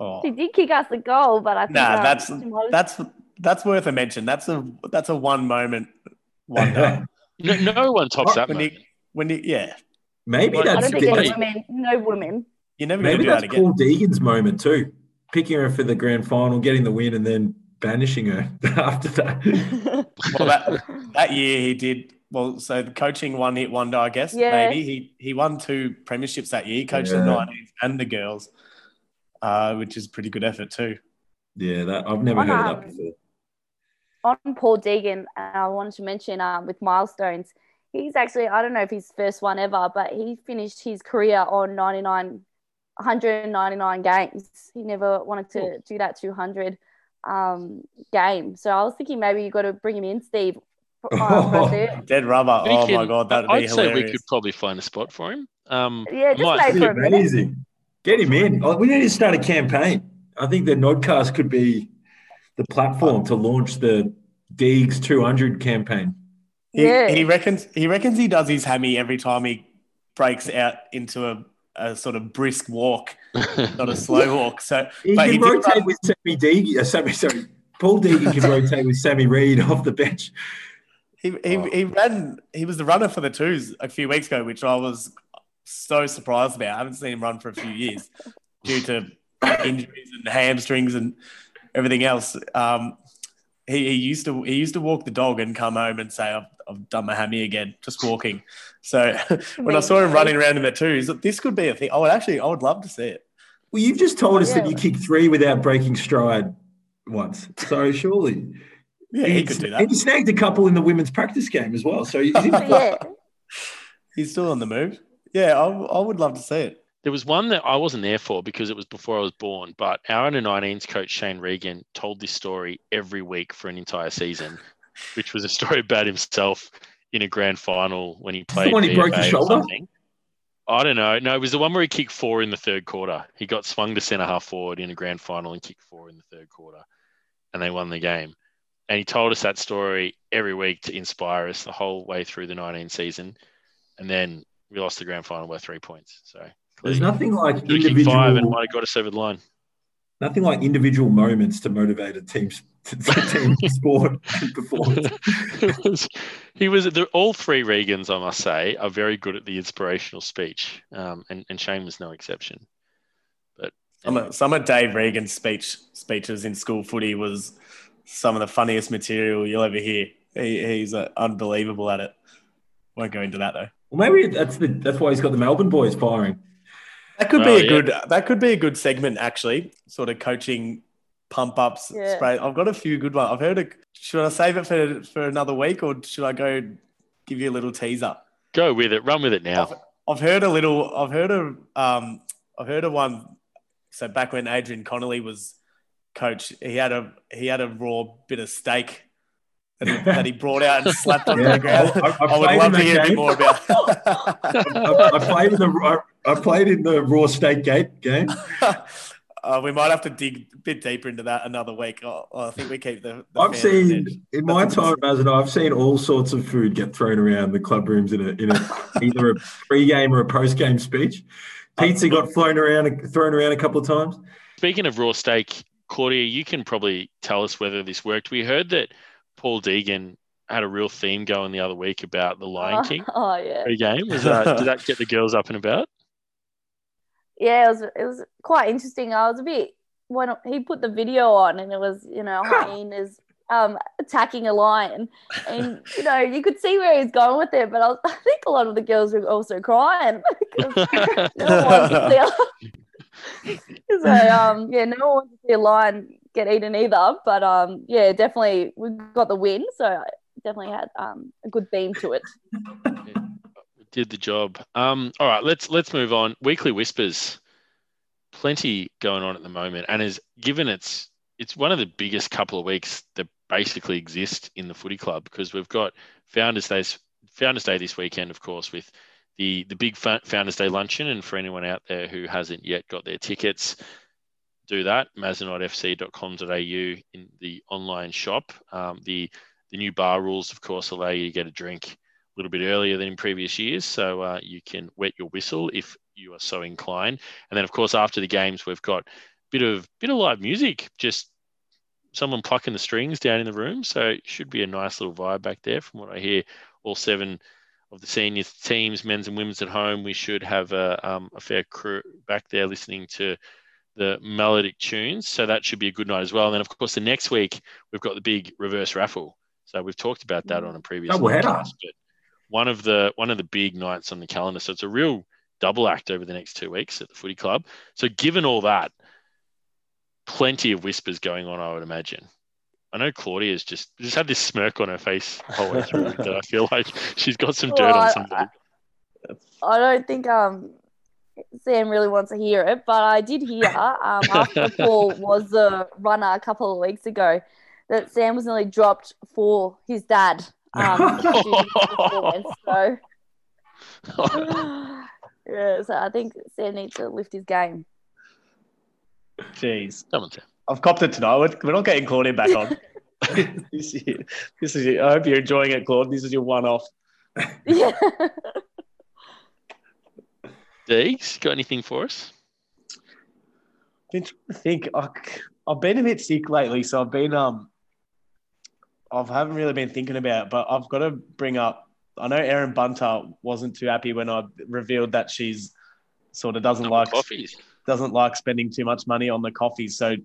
Oh. she did kick us the goal, but I think Nah, um, that's she might have- that's that's worth a mention. That's a that's a one moment wonder. [LAUGHS] No, no one tops that when moment. you when you yeah, Maybe I I that's don't think any women, no women. You're never maybe do that that's again. Paul Deegan's moment too, picking her for the grand final, getting the win, and then banishing her [LAUGHS] after that. Well, that that year he did well. So the coaching one hit wonder, I guess. Yeah. Maybe he he won two premierships that year. He coached the Yeah. nineties and the girls, uh, which is pretty good effort too. yeah, that I've never On, heard of um, that before. on Paul Deegan, and I wanted to mention um, with milestones, he's actually, I don't know if he's first one ever, but he finished his career on 99, 199 games. He never wanted to Cool. do that 200 um, game. So I was thinking maybe you got to bring him in, Steve. [LAUGHS] Um, for [LAUGHS] Dead rubber. We oh my god, that'd I'd be say we could probably find a spot for him. Um, yeah, just Might maybe for a minute. Amazing. Get him in. Oh, We need to start a campaign. I think the Nodcast could be the platform to launch the Deegs 200 campaign. He, Yeah. he reckons he reckons he does his hammy every time he breaks out into a, a sort of brisk walk, [LAUGHS] not a slow walk. So, He but can he did rotate run- with Sammy Deegan. Uh, Sammy, sorry, Paul Deegan can rotate with Sammy Reid off the bench. He, he, Oh. he ran. He was the runner for the twos a few weeks ago, which I was so surprised about. I haven't seen him run for a few years due to injuries and hamstrings and everything else. Um, he, he used to he used to walk the dog and come home and say, "I've, I've done my hammy again, just walking." So [LAUGHS] when I saw him running around in the twos, this could be a thing. I would actually, I would love to see it. Well, you've just told us that you kicked three without breaking stride once. So surely. Yeah, he could do And that. he snagged a couple in the women's practice game as well. So he's [LAUGHS] yeah. He's still on the move. Yeah, I, I would love to see it. There was one that I wasn't there for because it was before I was born, but our under 19s coach Shane Regan told this story every week for an entire season, which was a story about himself in a grand final when he played. one he broke his shoulder? I don't know. No, it was the one where he kicked four in the third quarter. He got swung to centre half forward in a grand final and kicked four in the third quarter, and they won the game. And he told us that story every week to inspire us the whole way through the 19 season. And then we lost the grand final by three points. So There's nothing like kicked five and might have got us over the line. Nothing like individual moments to motivate a team, [LAUGHS] to, team sport and performance. he was the, all three Regans, I must say, are very good at the inspirational speech, um, and, and Shane was no exception. But Some of, some of Dave Regan's speech speeches in school footy was some of the funniest material you'll ever hear. He, he's uh, unbelievable at it. Won't go into that though. Well, maybe that's the that's why he's got the Melbourne boys firing. That could Well, be a yeah. good. That could be a good segment actually. Sort of coaching pump ups. Yeah. Spray. I've got a few good ones. I've heard. A, should I save it for for another week or should I go give you a little teaser? go with it, run with it now. I've, I've heard a little. I've heard a. Um, I've heard a one. So back when Adrian Connolly was coach, he had a he had a raw bit of steak that he, brought out and slapped on Yeah, the ground. I- I- I I, would love to hear a bit game. more about. [LAUGHS] I, I played in the I, I played in the raw steak gate game. [LAUGHS] uh, we might have to dig a bit deeper into that another week. Oh, I think we keep the. the I've seen edge. in my time good- as an I've seen all sorts of food get thrown around the club rooms in a in a either a pre-game or a post-game speech. Pizza got flown around thrown around a couple of times. Speaking of raw steak, Claudia, you can probably tell us whether this worked. We heard that Paul Deegan had a real theme going the other week about the Lion King Oh yeah, pre-game. Was that, did that get the girls up and about? Yeah. It was it was quite interesting. I was a bit when he put the video on, and it was you know [LAUGHS] hyenas um attacking a lion, and you know you could see where he's going with it. But I, was, [LAUGHS] I think a lot of the girls were also crying. [LAUGHS] 'Cause no one wants to see a- so um yeah, no one wants to see a lion get eaten either. But um yeah, definitely we got the win, so it definitely had um a good theme to it. Did the job. Um, all right, let's let's move on. Weekly whispers, plenty going on at the moment, and is given it's it's one of the biggest couple of weeks that basically exist in the footy club because we've got Founders Days Founders Day this weekend, of course, with the the big Founders Day luncheon, and for anyone out there who hasn't yet got their tickets, do that. Mazenodfc.com.au in the online shop. Um, the the new bar rules, of course, allow you to get a drink little bit earlier than in previous years, so uh, you can wet your whistle if you are so inclined. And then, of course, after the games, we've got a bit of bit of live music, just someone plucking the strings down in the room. So it should be a nice little vibe back there, from what I hear. All seven of the senior teams, men's and women's at home, we should have a, um, a fair crew back there listening to the melodic tunes. So that should be a good night as well. And then, of course, the next week we've got the big reverse raffle. So we've talked about that on a previous Double header. podcast, but one of the one of the big nights on the calendar. So it's a real double act over the next two weeks at the footy club. So given all that, plenty of whispers going on, I would imagine. I know Claudia's just just had this smirk on her face the whole way through that I feel like she's got some dirt Well, on I- somebody. I don't think um Sam really wants to hear it, but I did hear um after Paul [LAUGHS] was the runner a couple of weeks ago that Sam was nearly dropped for his dad. Um, due to his performance. so [SIGHS] yeah, so I think Sam needs to lift his game. Jeez, Come on, Sam. I've copped it tonight. We're, we're not getting Claudia back on. [LAUGHS] [LAUGHS] this, is, this is. I hope you're enjoying it, Claude. This is your one-off. Yeah. [LAUGHS] Deegs, got anything for us? been trying to think. I, I've been a bit sick lately, so I've been um, I haven't really been thinking about. But I've got to bring up. I know Erin Bunter wasn't too happy when I revealed that she's sort of doesn't like coffees. doesn't like spending too much money on the coffees. So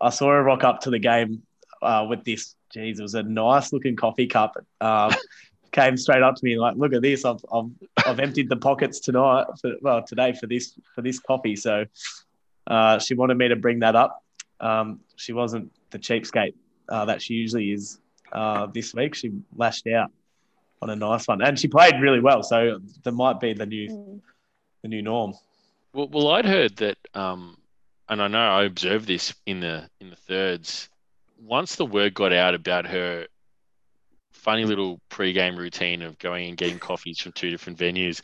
I saw her rock up to the game uh, with this. Jeez, it was a nice looking coffee cup. Um, [LAUGHS] came straight up to me like, "Look at this! I've I've, I've emptied the pockets tonight. For, well, today for this for this coffee." So uh, she wanted me to bring that up. Um, she wasn't the cheapskate uh, that she usually is uh, this week. She lashed out on a nice one, and she played really well. So there might be the new Mm. the new norm. Well, well, I'd heard that, um, and I know I observed this in the in the thirds. Once the word got out about her funny little pre-game routine of going and getting coffees from two different venues,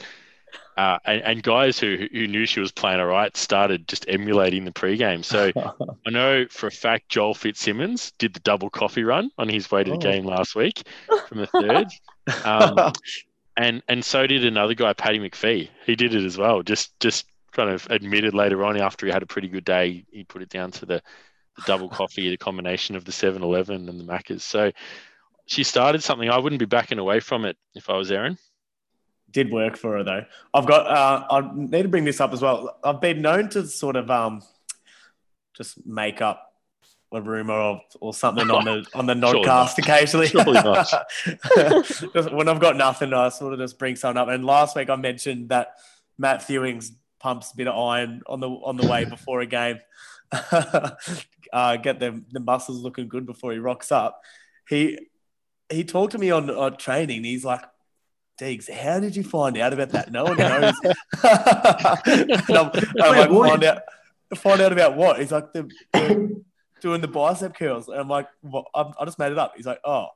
uh, and, and guys who who knew she was playing all right started just emulating the pre-game. So [LAUGHS] I know for a fact Joel Fitzsimmons did the double coffee run on his way to the Oh. game last week from the [LAUGHS] third, Um, [LAUGHS] and and so did another guy, Paddy McPhee. He did it as well. Just just kind of admitted later on after he had a pretty good day, he put it down to the, the double coffee, the combination of the 7 Eleven and the Maccas. So she started something. I wouldn't be backing away from it if I was Erin. Did work for her though. I've got. Uh, I need to bring this up as well. I've been known to sort of um, just make up a rumor of or something on the on the [LAUGHS] nodcast occasionally. Surely not. [LAUGHS] [LAUGHS] When I've got nothing, I sort of just bring something up. And last week I mentioned that Matt Fewings pumps a bit of iron on the on the way before a game. uh, get the the muscles looking good before he rocks up. He he talked to me on, on training. He's like, Deegs, how did you find out about that? No one [LAUGHS] knows. [LAUGHS] and I'm, I'm like, find out, find out about what? He's like, the, the- [COUGHS] doing the bicep curls. And I'm like, well, I'm, I just made it up. He's like, oh,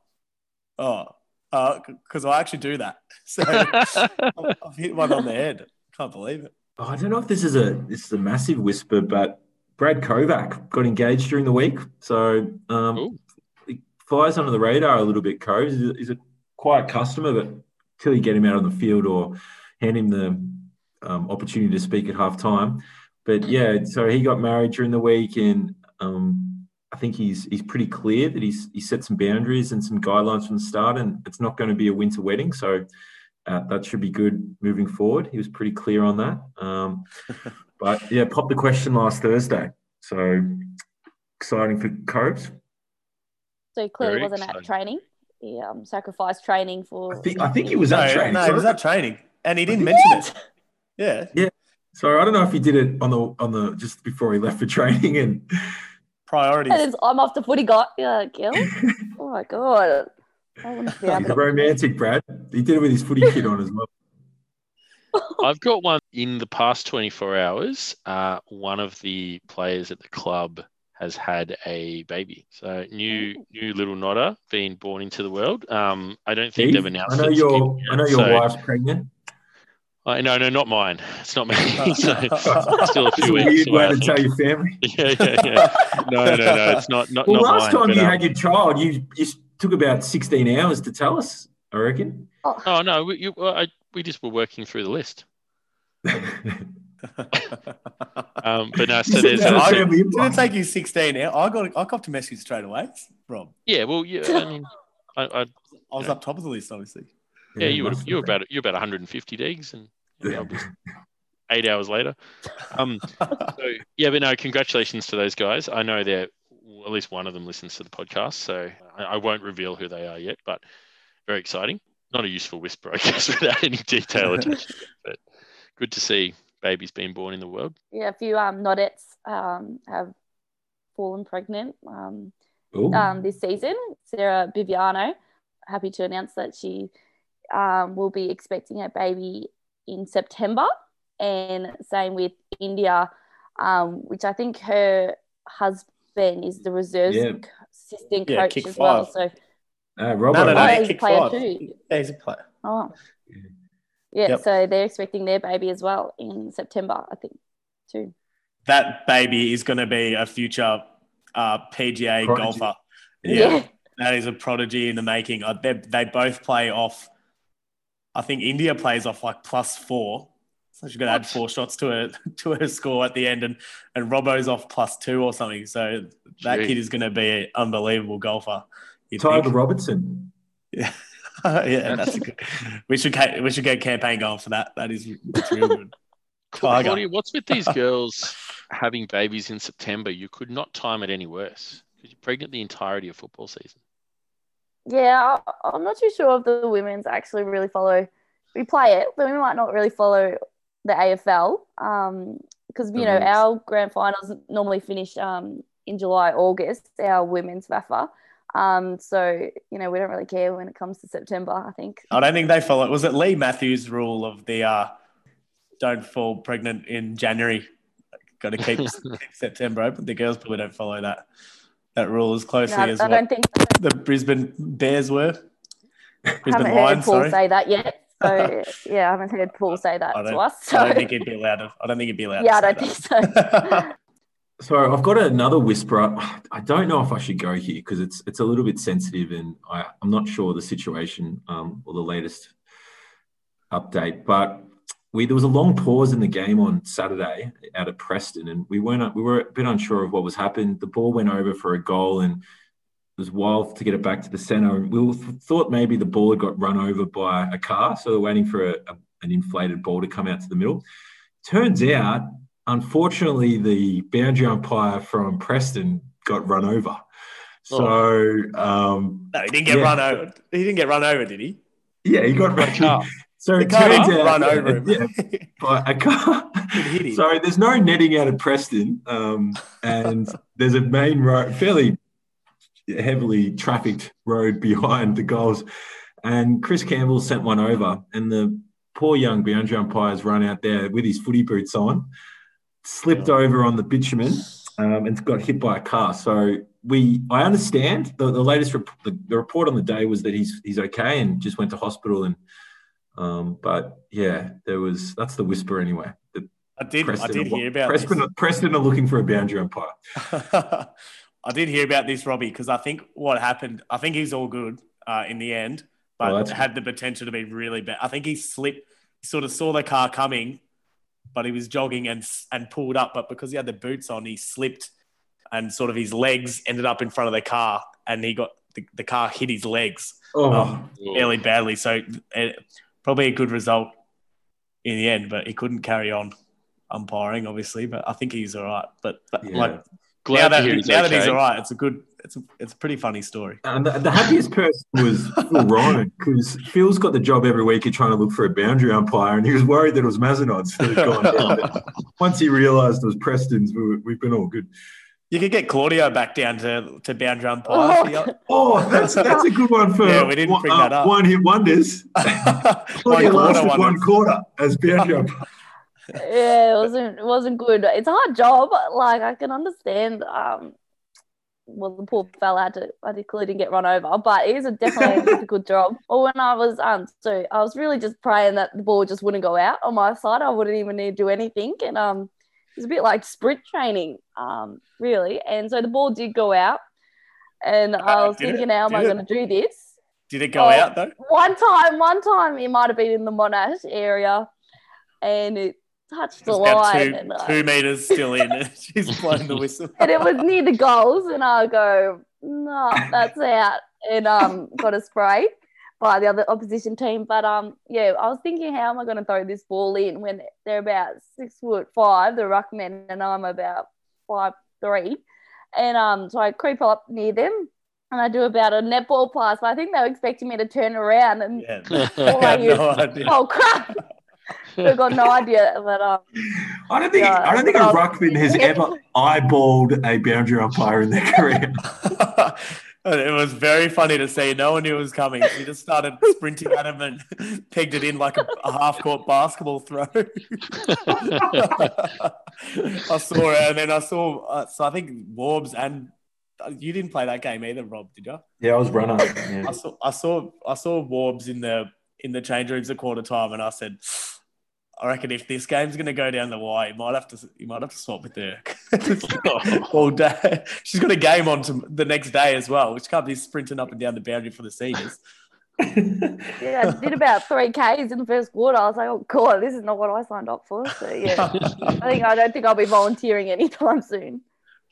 oh, because I actually do that. [LAUGHS] So I've I've hit one on the head. Can't believe it. Oh, I don't know if this is a this is a massive whisper, but Brad Kovac got engaged during the week, so um, Ooh. he flies under the radar a little bit. Cove is, a, he's a quiet customer, but till you get him out on the field or hand him the um, opportunity to speak at half time. But yeah, so he got married during the week, and um, I think he's he's pretty clear that he's he set some boundaries and some guidelines from the start, and it's not going to be a winter wedding, so. Uh, that should be good moving forward. He was pretty clear on that. Um, [LAUGHS] but yeah, popped the question last Thursday. So exciting for Cobes. So he clearly Very wasn't at training. He um, sacrificed training for. I think I think he was at no, training. no, so, it was at training. And he didn't What? mention it. Yeah. Yeah. So I don't know if he did it on the on the just before he left for training and Priorities. And I'm off the footy guy. Yeah, Gil. [LAUGHS] oh my god. I wouldn't be able to. romantic, Brad. He did it with his footy [LAUGHS] kit on as well. I've got one in the past 24 hours. Uh, one of the players at the club has had a baby. So new new little nodder being born into the world. Um, I don't think they've announced I know your I know your So- wife's pregnant. Uh, no, no, not mine. It's not me. [LAUGHS] [LAUGHS] so, still a [LAUGHS] It's few a weeks weird away. way to tell your family. yeah, yeah, yeah. No, no, no. It's not not, Well, not last mine. time but, you um, had your child, you you took about sixteen hours to tell us. I reckon. Oh no, we, you, I, we just were working through the list. [LAUGHS] Um, but no, so You there's said I- at Did it invite. take you 16 hours? I got I copped a message straight away, Rob. yeah. Well, yeah. I mean, I, I, I was Yeah. up top of the list, obviously. yeah, you were you were about you were about 150 Deegs, and you know, I Yeah. was eight hours later. Um, [LAUGHS] so yeah, but no, congratulations to those guys. I know they're at least one of them listens to the podcast, so I, I won't reveal who they are yet, but very exciting. Not a useful whisper, I guess, [LAUGHS] without any detail attached. but good to see babies being born in the world. Yeah, a few um, Nodettes um, have fallen pregnant um, um, this season. Sarah Biviano, happy to announce that she um, will be expecting a baby in September. And same with India, um, which I think her husband is the reserves Yeah. assistant Yeah, coach kick as well. So, Uh, Robbo, No, no, no. Oh, he he's a player five. too. Yeah, he's a player. oh, Yeah. Yeah. Yep. So they're expecting their baby as well in September, I think, too. That baby is going to be a future uh, PGA Prodigy. golfer. Yeah. Yeah, that is a prodigy in the making. Uh, they they both play off. I think India plays off like plus four, so she's going to add four shots to her [LAUGHS] to her score at the end, and and Robbo's off plus two or something. So that Gee. kid is going to be an unbelievable golfer. you Tiger think? Robertson. Yeah, [LAUGHS] yeah, that's a good. We should ca- we should get a campaign going for that. That is that's real good. [LAUGHS] Tiger. Claudia, what's with these [LAUGHS] girls having babies in September? You could not time it any worse because you're pregnant the entirety of football season. Yeah, I- I'm not too sure if the women's actually really follow. We play it, but we might not really follow the AFL because you know our grand finals normally finish um, in July, August. Our women's VAFA, um, so you know we don't really care when it comes to September. I think. I don't think they follow. Was it Leigh Matthews' rule of the uh, don't fall pregnant in January? Got to keep, [LAUGHS] keep September open. The girls probably don't follow that that rule as closely No, I as I what don't think the Brisbane Bears were. I haven't heard Paul sorry. say that yet. So [LAUGHS] yeah, I haven't heard Paul say that I to don't- us. So I don't think he'd be allowed to. I don't think he'd be allowed. yeah, I don't say think so. [LAUGHS] So I've got another whisperer. I don't know if I should go here because it's it's a little bit sensitive, and I, I'm not sure the situation um, or the latest update. But we there was a long pause in the game on Saturday out at Preston, and we weren't we were a bit unsure of what was happening. The ball went over for a goal, and it was wild to get it back to the centre. And we thought maybe the ball had got run over by a car, so they're waiting for a, a, an inflated ball to come out to the middle. Turns out, unfortunately, the boundary umpire from Preston got run over. So um, No, he didn't get Yeah. run over. He didn't get run over, did he? yeah, he got run car. [LAUGHS] So The it car turns out run over him. yeah, by a car. hit him. [LAUGHS] So there's no netting out of Preston, um, and [LAUGHS] there's a main road, fairly heavily trafficked road behind the goals. And Chris Campbell sent one over, and the poor young boundary umpire's run out there with his footy boots on, slipped over on the bitumen, um, and got hit by a car. So we, I understand the, the latest rep- the, the report on the day was that he's he's okay and just went to hospital and. Um, but yeah, there was that's the whisper anyway. The I did. I did hear about Preston, this. Preston are looking for a boundary umpire. [LAUGHS] I did hear about this, Robbie, because I think what happened. I think he's all good uh, in the end, but Oh, had the potential to be really bad. I think he slipped. He sort of saw the car coming, but he was jogging and and pulled up. But because he had the boots on, he slipped, and sort of his legs ended up in front of the car, and he got the, the car hit his legs Oh, um, fairly badly. So uh, probably a good result in the end, but he couldn't carry on umpiring, obviously. But I think he's all right. But, but Yeah. like now, Glad that, to hear he's now that he's all right, it's a good, it's a, it's a pretty funny story. and the, the happiest person was Phil [LAUGHS] Ryan because Phil's got the job every week of trying to look for a boundary umpire, and he was worried that it was Mazenod's that had gone down. Once he realised it was Preston's, we, we've been all good. You could get Claudia back down to, to boundary umpire. for the- Oh, that's that's a good one for Yeah, we didn't one, bring that up. one hit wonders. [LAUGHS] one Claudia quarter lasted one. one quarter as boundary [LAUGHS] umpire. yeah, it wasn't it wasn't good. It's a hard job. Like I can understand. Um, well, the poor fella had to. I clearly didn't get run over, but it is a definitely a difficult [LAUGHS] job. Or when I was um, so I was really just praying that the ball just wouldn't go out on my side. I wouldn't even need to do anything, and um, it was a bit like sprint training, um, really. And so the ball did go out, and I Uh, was it? thinking, how am I going to do this? Did it go Oh. out though? One time, one time it might have been in the Monash area, and it touched the line, two, and, I- two meters still in. and [LAUGHS] She's blowing the whistle. and it was near the goals, and I go, no, that's out, and um, got a spray by the other opposition team. But um, yeah, I was thinking, how am I going to throw this ball in when they're about six foot five, the ruckmen, and I'm about five three, and um, so I creep up near them. And I do about a netball pass, but I think they were expecting me to turn around and Yeah, [LAUGHS] All [LAUGHS] I I no idea. oh crap! I got no idea, but um, I don't think Yeah, I don't think a well- ruckman has ever eyeballed a boundary umpire in their career. [LAUGHS] it was very funny to see. No one knew it was coming. We just started sprinting at him and pegged it in like a, a half court basketball throw. [LAUGHS] I saw it, and then I saw. Uh, so I think Warbs and uh, you didn't play that game either, Rob, did you? Yeah, I was runner. Yeah. I saw. I saw. I saw Warbs in the in the change rooms at quarter time, and I said. I reckon if this game's going to go down the wire, you might have to you might have to swap with her [LAUGHS] all day. She's got a game on to the next day as well, which can't be sprinting up and down the boundary for the seniors. [LAUGHS] yeah, I did about three Ks in the first quarter. I was like, oh god, this is not what I signed up for. So yeah, [LAUGHS] I think I don't think I'll be volunteering anytime soon.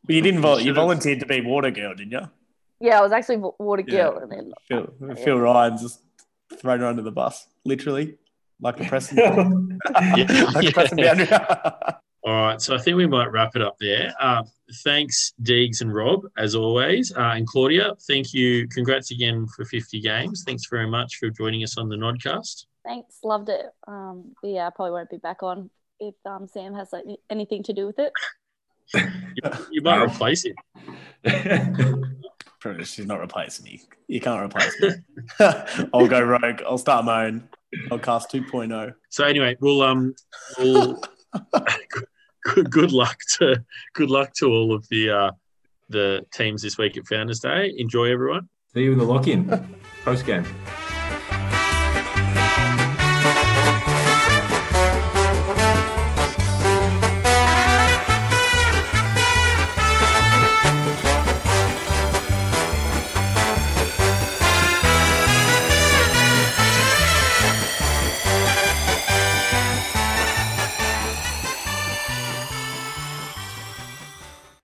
But you didn't vol- you volunteered to be water girl, didn't you? Yeah, I was actually wa- water Yeah. and then Phil, Phil Ryan's just thrown her under the bus, literally, like the Preston, Yeah. [LAUGHS] [LAUGHS] like the Preston boundary. [LAUGHS] All right, so I think we might wrap it up there. Uh, thanks, Deegs and Rob, as always. Uh, and Claudia, thank you. Congrats again for 50 games. Thanks very much for joining us on the Nodcast. thanks, loved it. Um, yeah, I probably won't be back on if um Sam has like, anything to do with it. You, you might replace him. She's not replacing me. You can't replace me. I'll go rogue. I'll start my own podcast 2.0. So anyway, we'll um, we'll [LAUGHS] good, good luck to good luck to all of the uh, the teams this week at Founders Day. Enjoy, everyone. See you in the lock-in post game.